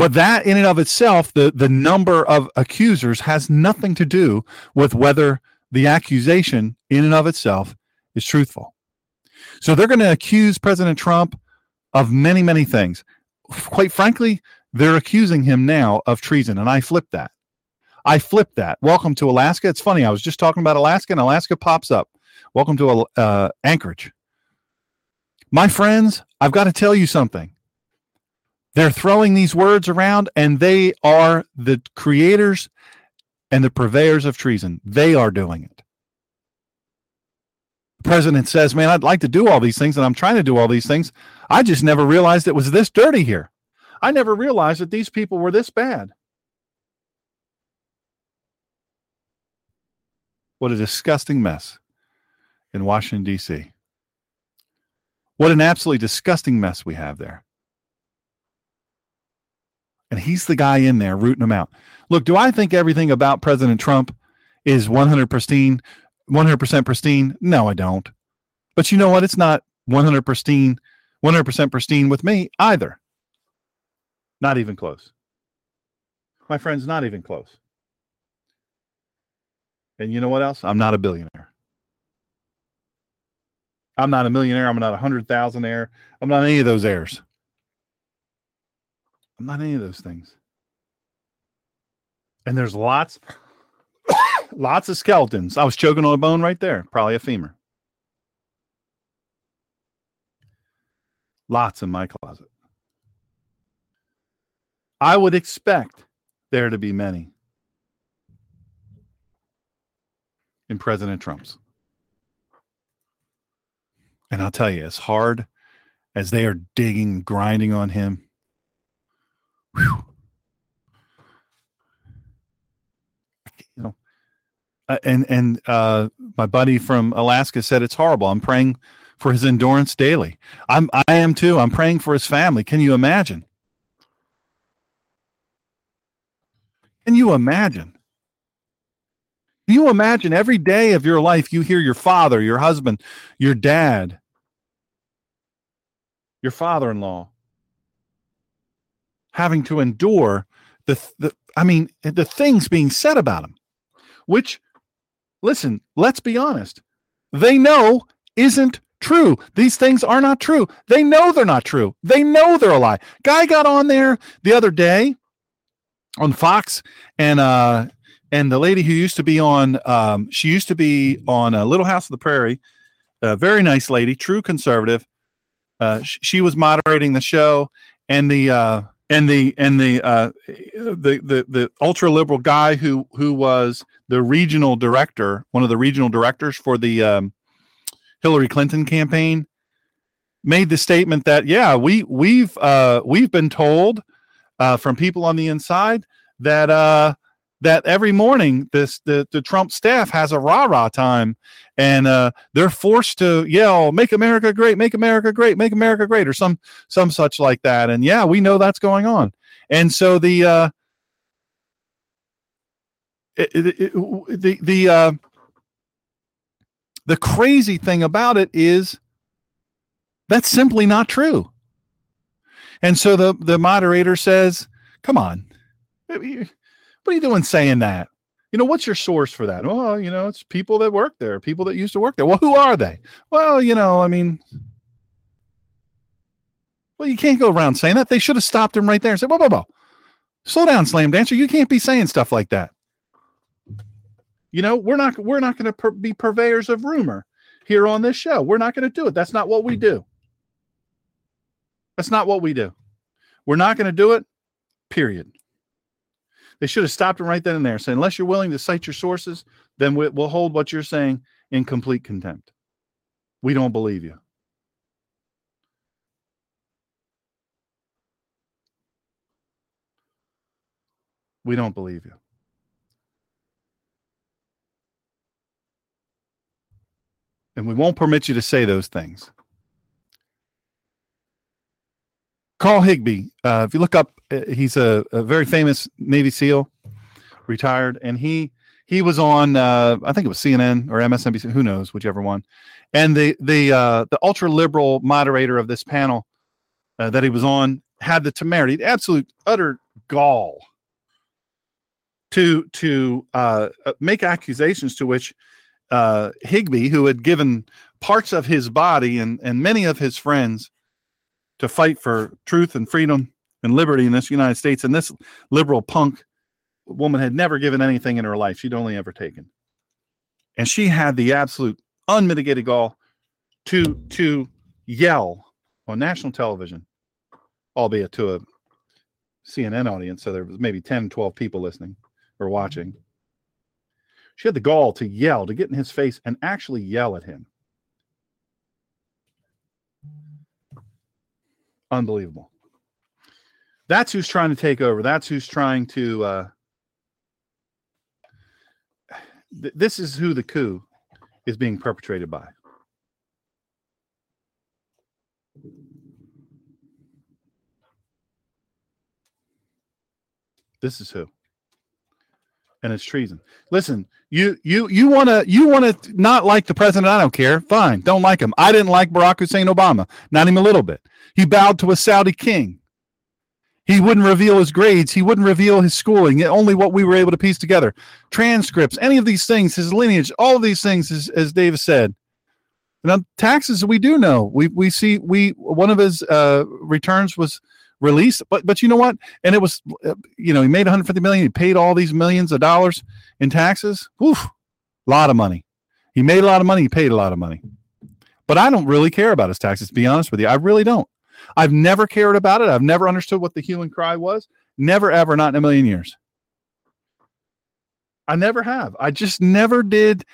But that in and of itself, the, the number of accusers has nothing to do with whether the accusation in and of itself is truthful. So they're going to accuse President Trump of many, many things. Quite frankly, they're accusing him now of treason, and I flipped that. I flipped that. Welcome to Alaska. It's funny. I was just talking about Alaska, and Alaska pops up. Welcome to uh, Anchorage. My friends, I've got to tell you something. They're throwing these words around, and they are the creators and the purveyors of treason. They are doing it president says, Man, I'd like to do all these things, and I'm trying to do all these things. I just never realized it was this dirty here. I never realized that these people were this bad. What a disgusting mess in Washington, D.C. What an absolutely disgusting mess we have there. And he's the guy in there rooting them out. Look, do I think everything about President Trump is 100 pristine? 100% pristine? No, I don't. But you know what? It's not 100 pristine, 100% pristine with me either. Not even close. My friends, not even close. And you know what else? I'm not a billionaire. I'm not a millionaire. I'm not a hundred thousand heir. I'm not any of those heirs. I'm not any of those things. And there's lots Lots of skeletons. I was choking on a bone right there. Probably a femur. Lots in my closet. I would expect there to be many in President Trump's. And I'll tell you, as hard as they are digging, grinding on him, whew, Uh, and and uh, my buddy from Alaska said it's horrible. I'm praying for his endurance daily. I'm I am too. I'm praying for his family. Can you imagine? Can you imagine? Can you imagine every day of your life you hear your father, your husband, your dad, your father-in-law having to endure the, the I mean the things being said about him, which listen, let's be honest. They know isn't true. These things are not true. They know they're not true. They know they're a lie. Guy got on there the other day on Fox and uh and the lady who used to be on um she used to be on a uh, Little House of the Prairie a very nice lady, true conservative. Uh, sh- she was moderating the show, and the uh, and the and the uh, the the the ultra liberal guy who who was the regional director, one of the regional directors for the um, Hillary Clinton campaign, made the statement that yeah, we we've uh, we've been told uh, from people on the inside that uh, that every morning this the, the Trump staff has a rah rah time and uh, they're forced to yell make America great make America great make America great or some some such like that. And yeah we know that's going on. And so the uh, it, it, it, the the uh, the crazy thing about it is that's simply not true. And so the the moderator says come on what are you doing saying that? You know, what's your source for that? Well, you know, it's people that work there, people that used to work there. Well, who are they? Well, you know, I mean, well, you can't go around saying that. They should have stopped him right there and said, whoa, whoa, whoa. Slow down, slam dancer. You can't be saying stuff like that. You know, we're not we're not going to per- be purveyors of rumor here on this show. We're not going to do it. That's not what we do. That's not what we do. We're not going to do it. Period. They should have stopped him right then and there, saying, unless you're willing to cite your sources, then we'll hold what you're saying in complete contempt. We don't believe you. We don't believe you. And we won't permit you to say those things. Carl Higbie, uh, if you look up, uh, he's a, a, very famous Navy SEAL, retired, and he he was on uh, I think it was CNN or MSNBC, who knows, whichever one. And the the uh, the ultra liberal moderator of this panel uh, that he was on had the temerity, the absolute utter gall to to uh, make accusations to which Higbie, who had given parts of his body and and many of his friends to fight for truth and freedom and liberty in this United States. And this liberal punk woman had never given anything in her life. She'd only ever taken. And she had the absolute unmitigated gall to to yell on national television, albeit to a CNN audience. So there was maybe 10, 12 people listening or watching. She had the gall to yell, to get in his face and actually yell at him. Unbelievable. That's who's trying to take over. That's who's trying to. Uh, th- this is who the coup is being perpetrated by. This is who. And it's treason. Listen, you you you want to you want to not like the president? I don't care. Fine, don't like him. I didn't like Barack Hussein Obama, not even a little bit. He bowed to a Saudi king. He wouldn't reveal his grades. He wouldn't reveal his schooling. Only what we were able to piece together, transcripts, any of these things, his lineage, all of these things, as, as Dave said. Now taxes, we do know. We we see we one of his uh, returns was released, but but you know what? And it was, uh, you know, he made 150 million. He paid all these millions of dollars in taxes. Oof, a lot of money. He made a lot of money. He paid a lot of money. But I don't really care about his taxes. To be honest with you, I really don't. I've never cared about it. I've never understood what the hue and cry was. Never, ever, not in a million years. I never have. I just never did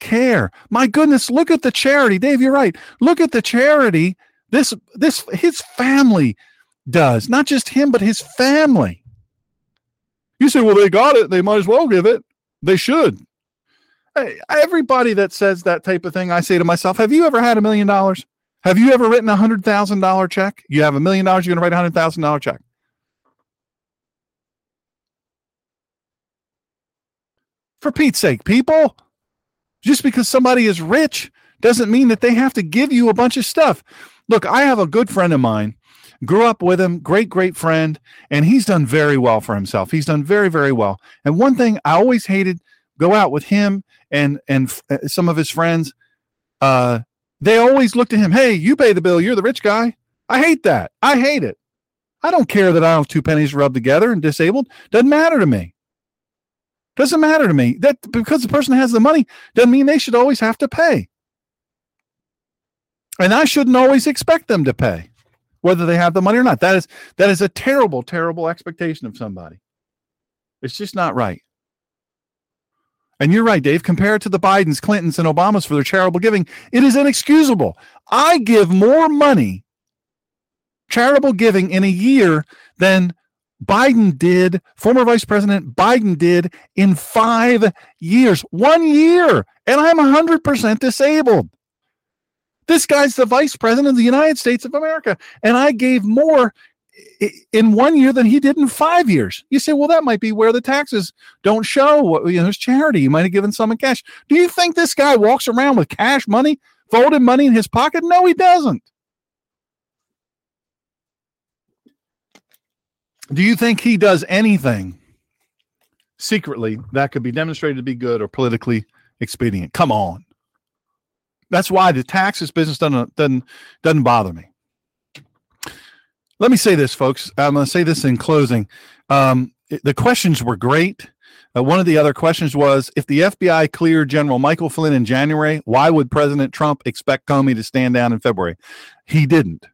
care. My goodness, look at the charity. Dave, you're right. Look at the charity. This, this, his family does. Not just him, but his family. You say, well, they got it. They might as well give it. They should. Hey, everybody that says that type of thing, I say to myself, have you ever had a million dollars? Have you ever written a hundred thousand dollar check? You have a million dollars, you're gonna write a hundred thousand dollar check. For Pete's sake, people, just because somebody is rich doesn't mean that they have to give you a bunch of stuff. Look, I have a good friend of mine, grew up with him, great, great friend, and he's done very well for himself. He's done very, very well. And one thing I always hated go out with him and and uh, some of his friends. Uh, they always look to him, hey, you pay the bill, you're the rich guy. I hate that. I hate it. I don't care that I have two pennies rubbed together and disabled. Doesn't matter to me. Doesn't matter to me. That because the person has the money doesn't mean they should always have to pay. And I shouldn't always expect them to pay, whether they have the money or not. That is that is a terrible, terrible expectation of somebody. It's just not right. And you're right, Dave. Compare it to the Bidens, Clintons, and Obamas for their charitable giving. It is inexcusable. I give more money, charitable giving in a year than Biden did, former Vice President Biden did in five years. One year. And I'm 100% disabled. This guy's the Vice President of the United States of America. And I gave more in one year than he did in five years. You say, well, that might be where the taxes don't show you know his charity. You might have given some in cash. Do you think this guy walks around with cash money, folded money in his pocket? No, he doesn't. Do you think he does anything secretly that could be demonstrated to be good or politically expedient? Come on. That's why the taxes business doesn't doesn't doesn't bother me. Let me say this, folks. I'm going to say this in closing. Um, the questions were great. Uh, one of the other questions was if the FBI cleared General Michael Flynn in January, why would President Trump expect Comey to stand down in February? He didn't.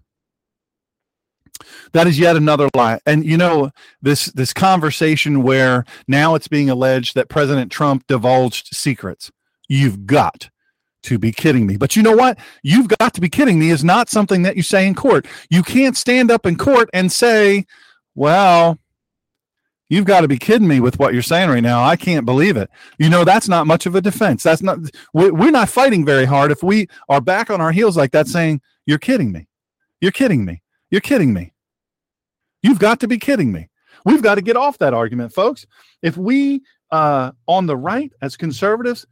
That is yet another lie. And you know, this this conversation where now it's being alleged that President Trump divulged secrets. You've got to be kidding me. But you know what? You've got to be kidding me is not something that you say in court. You can't stand up in court and say, well, you've got to be kidding me with what you're saying right now. I can't believe it. You know, that's not much of a defense. That's not, we're not fighting very hard if we are back on our heels like that saying, you're kidding me. You're kidding me. You're kidding me. You've got to be kidding me. We've got to get off that argument, folks. If we, uh, on the right, as conservatives,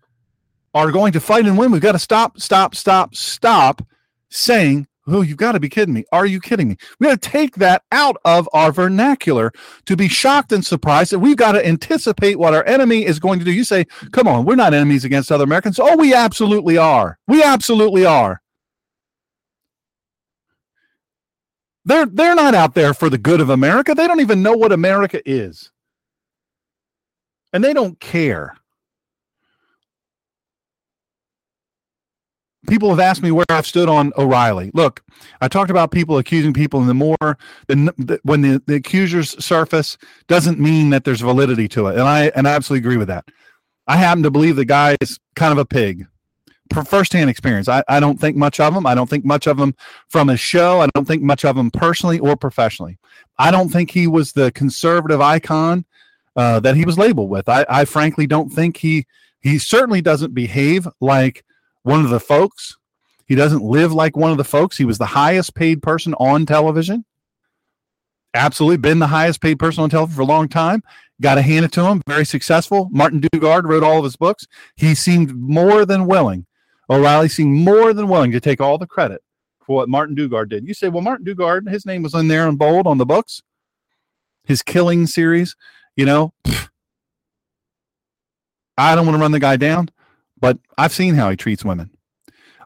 are going to fight and win, we've got to stop, stop, stop, stop saying, Oh, you've got to be kidding me. Are you kidding me? We got to take that out of our vernacular to be shocked and surprised that we've got to anticipate what our enemy is going to do. You say, Come on, we're not enemies against other Americans. Oh, we absolutely are. We absolutely are. They're they're not out there for the good of America. They don't even know what America is. And they don't care. People have asked me where I've stood on O'Reilly. Look, I talked about people accusing people, and the more the, the, when the, the accusers surface doesn't mean that there's validity to it, and I and I absolutely agree with that. I happen to believe the guy is kind of a pig. Firsthand experience. I, I don't think much of him. I don't think much of him from his show. I don't think much of him personally or professionally. I don't think he was the conservative icon uh, that he was labeled with. I, I frankly don't think he he certainly doesn't behave like one of the folks. He doesn't live like one of the folks. He was the highest paid person on television. Absolutely been the highest paid person on television for a long time. Got to hand it to him. Very successful. Martin Dugard wrote all of his books. He seemed more than willing. O'Reilly seemed more than willing to take all the credit for what Martin Dugard did. You say, well, Martin Dugard, his name was in there in bold on the books. His killing series, you know. I don't want to run the guy down but I've seen how he treats women.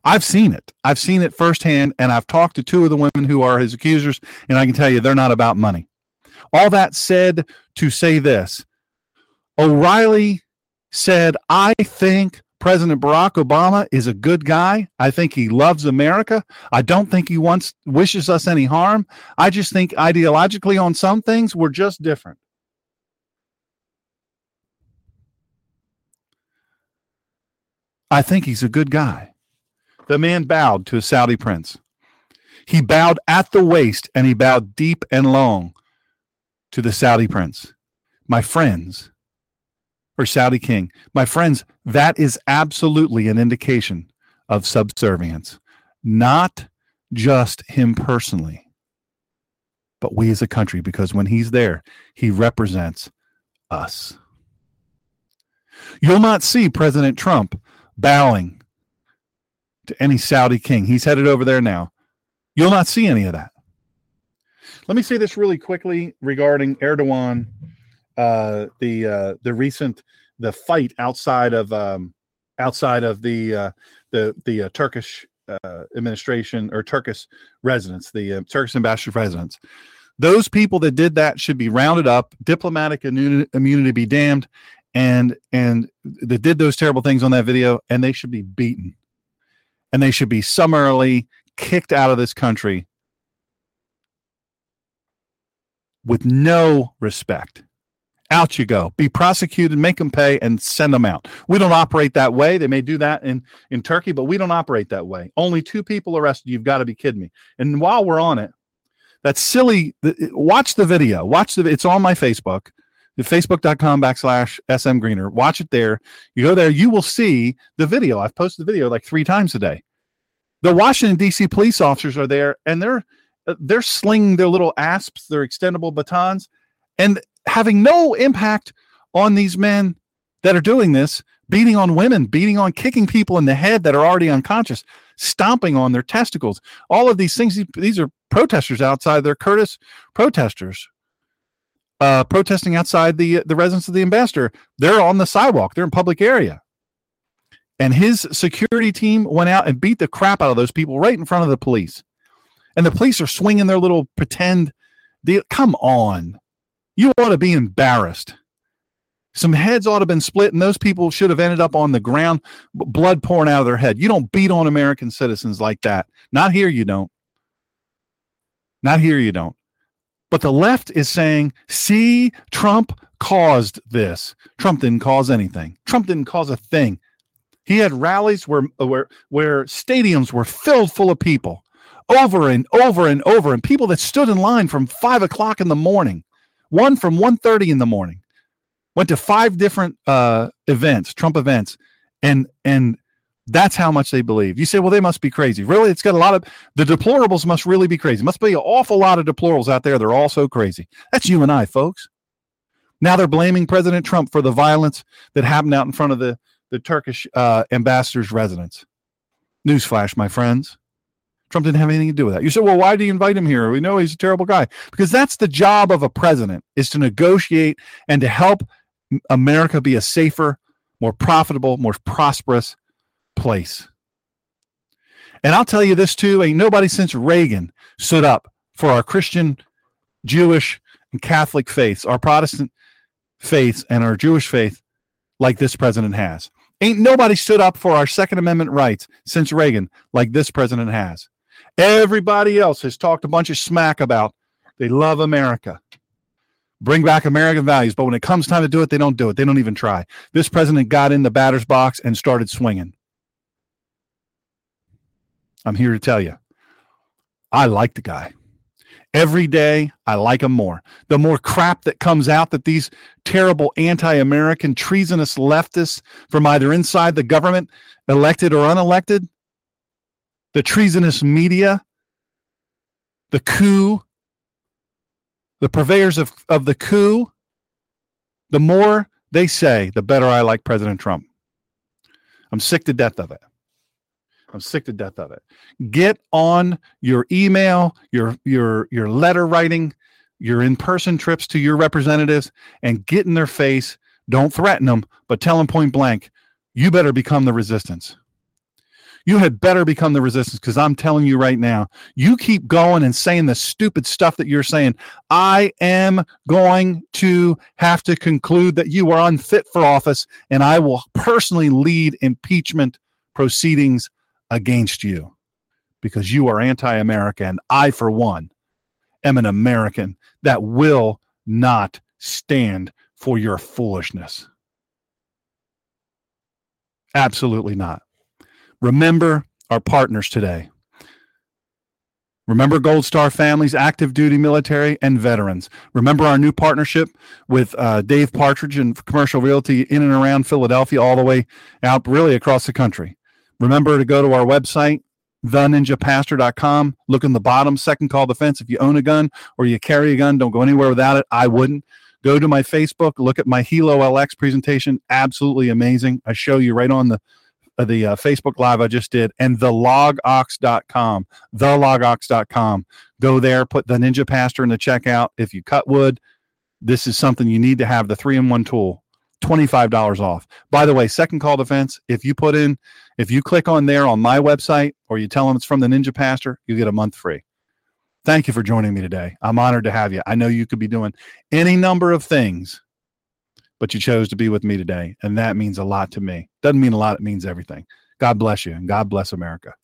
I've seen it. I've seen it firsthand, and I've talked to two of the women who are his accusers, and I can tell you they're not about money. All that said to say this O'Reilly said, I think President Barack Obama is a good guy. I think he loves America. I don't think he wants wishes us any harm. I just think ideologically on some things we're just different. I think he's a good guy. The man bowed to a Saudi prince. He bowed at the waist and he bowed deep and long to the Saudi prince. My friends, or Saudi king, my friends, that is absolutely an indication of subservience, not just him personally, but we as a country, because when he's there, he represents us. You'll not see President Trump bowing to any Saudi king. He's headed over there now. You'll not see any of that. Let me say this really quickly regarding Erdogan, uh, the uh, the recent the fight outside of um, outside of the uh, the the uh, Turkish uh, administration or Turkish residence, the uh, Turkish ambassador residence. Those people that did that should be rounded up, diplomatic immunity be damned, and and that did those terrible things on that video and they should be beaten and they should be summarily kicked out of this country with no respect. Out you go. Be prosecuted, make them pay, and send them out. We don't operate that way. They may do that in, in Turkey, but we don't operate that way. Only two people arrested. You've got to be kidding me. And while we're on it, that silly, watch the video. Watch the, it's on my Facebook, facebook.com backslash SM Greener. Watch it there. You go there, you will see the video. I've posted the video like three times a day. The Washington, D.C. police officers are there and they're, they're slinging their little asps, their extendable batons, and having no impact on these men that are doing this, beating on women, beating on kicking people in the head that are already unconscious, stomping on their testicles. All of these things, these are protesters outside. They're Kurdish protesters. Uh, protesting outside the the residence of the ambassador. They're on the sidewalk. They're in public area. And his security team went out and beat the crap out of those people right in front of the police. And the police are swinging their little pretend deal. Come on. You ought to be embarrassed. Some heads ought to have been split, and those people should have ended up on the ground, blood pouring out of their head. You don't beat on American citizens like that. Not here, you don't. Not here, you don't. But the left is saying, see, Trump caused this. Trump didn't cause anything. Trump didn't cause a thing. He had rallies where where where stadiums were filled full of people over and over and over, and people that stood in line from five o'clock in the morning one from 1.30 in the morning went to five different uh, events trump events and and that's how much they believe. You say well they must be crazy. Really it's got a lot of the deplorables must really be crazy. Must be an awful lot of deplorables out there. They're all so crazy. That's you and i folks. Now they're blaming president trump for the violence that happened out in front of the the turkish uh, ambassador's residence. Newsflash my friends. Trump didn't have anything to do with that. You said, well, why do you invite him here? We know he's a terrible guy. Because that's the job of a president is to negotiate and to help America be a safer, more profitable, more prosperous place. And I'll tell you this too, ain't nobody since Reagan stood up for our Christian, Jewish, and Catholic faiths, our Protestant faiths and our Jewish faith like this president has. Ain't nobody stood up for our Second Amendment rights since Reagan like this president has. Everybody else has talked a bunch of smack about they love America. Bring back American values, but when it comes time to do it, they don't do it. They don't even try. This president got in the batter's box and started swinging. I'm here to tell you, I like the guy. Every day, I like him more. The more crap that comes out that these terrible anti American, treasonous leftists from either inside the government, elected or unelected, the treasonous media, the coup, the purveyors of, of the coup, the more they say, the better I like President Trump. I'm sick to death of it. I'm sick to death of it. Get on your email, your your your letter writing, your in-person trips to your representatives and get in their face. Don't threaten them, but tell them point blank, you better become the resistance you had better become the resistance because I'm telling you right now, you keep going and saying the stupid stuff that you're saying. I am going to have to conclude that you are unfit for office, and I will personally lead impeachment proceedings against you because you are anti American. And I, for one, am an American that will not stand for your foolishness. Absolutely not. Remember our partners today. Remember Gold Star families, active duty military, and veterans. Remember our new partnership with uh, Dave Partridge and Commercial Realty in and around Philadelphia, all the way out really across the country. Remember to go to our website, theninjapastor.com. Look in the bottom, second call defense. If you own a gun or you carry a gun, don't go anywhere without it. I wouldn't. Go to my Facebook, look at my Helo LX presentation. Absolutely amazing. I show you right on the uh, the uh, Facebook Live I just did, and the logox.com, the logox.com. Go there, put the Ninja Pastor in the checkout. If you cut wood, this is something you need to have the three in one tool. $25 off. By the way, second call defense, if you put in, if you click on there on my website or you tell them it's from the Ninja Pastor, you get a month free. Thank you for joining me today. I'm honored to have you. I know you could be doing any number of things but you chose to be with me today. And that means a lot to me. Doesn't mean a lot, it means everything. God bless you and God bless America.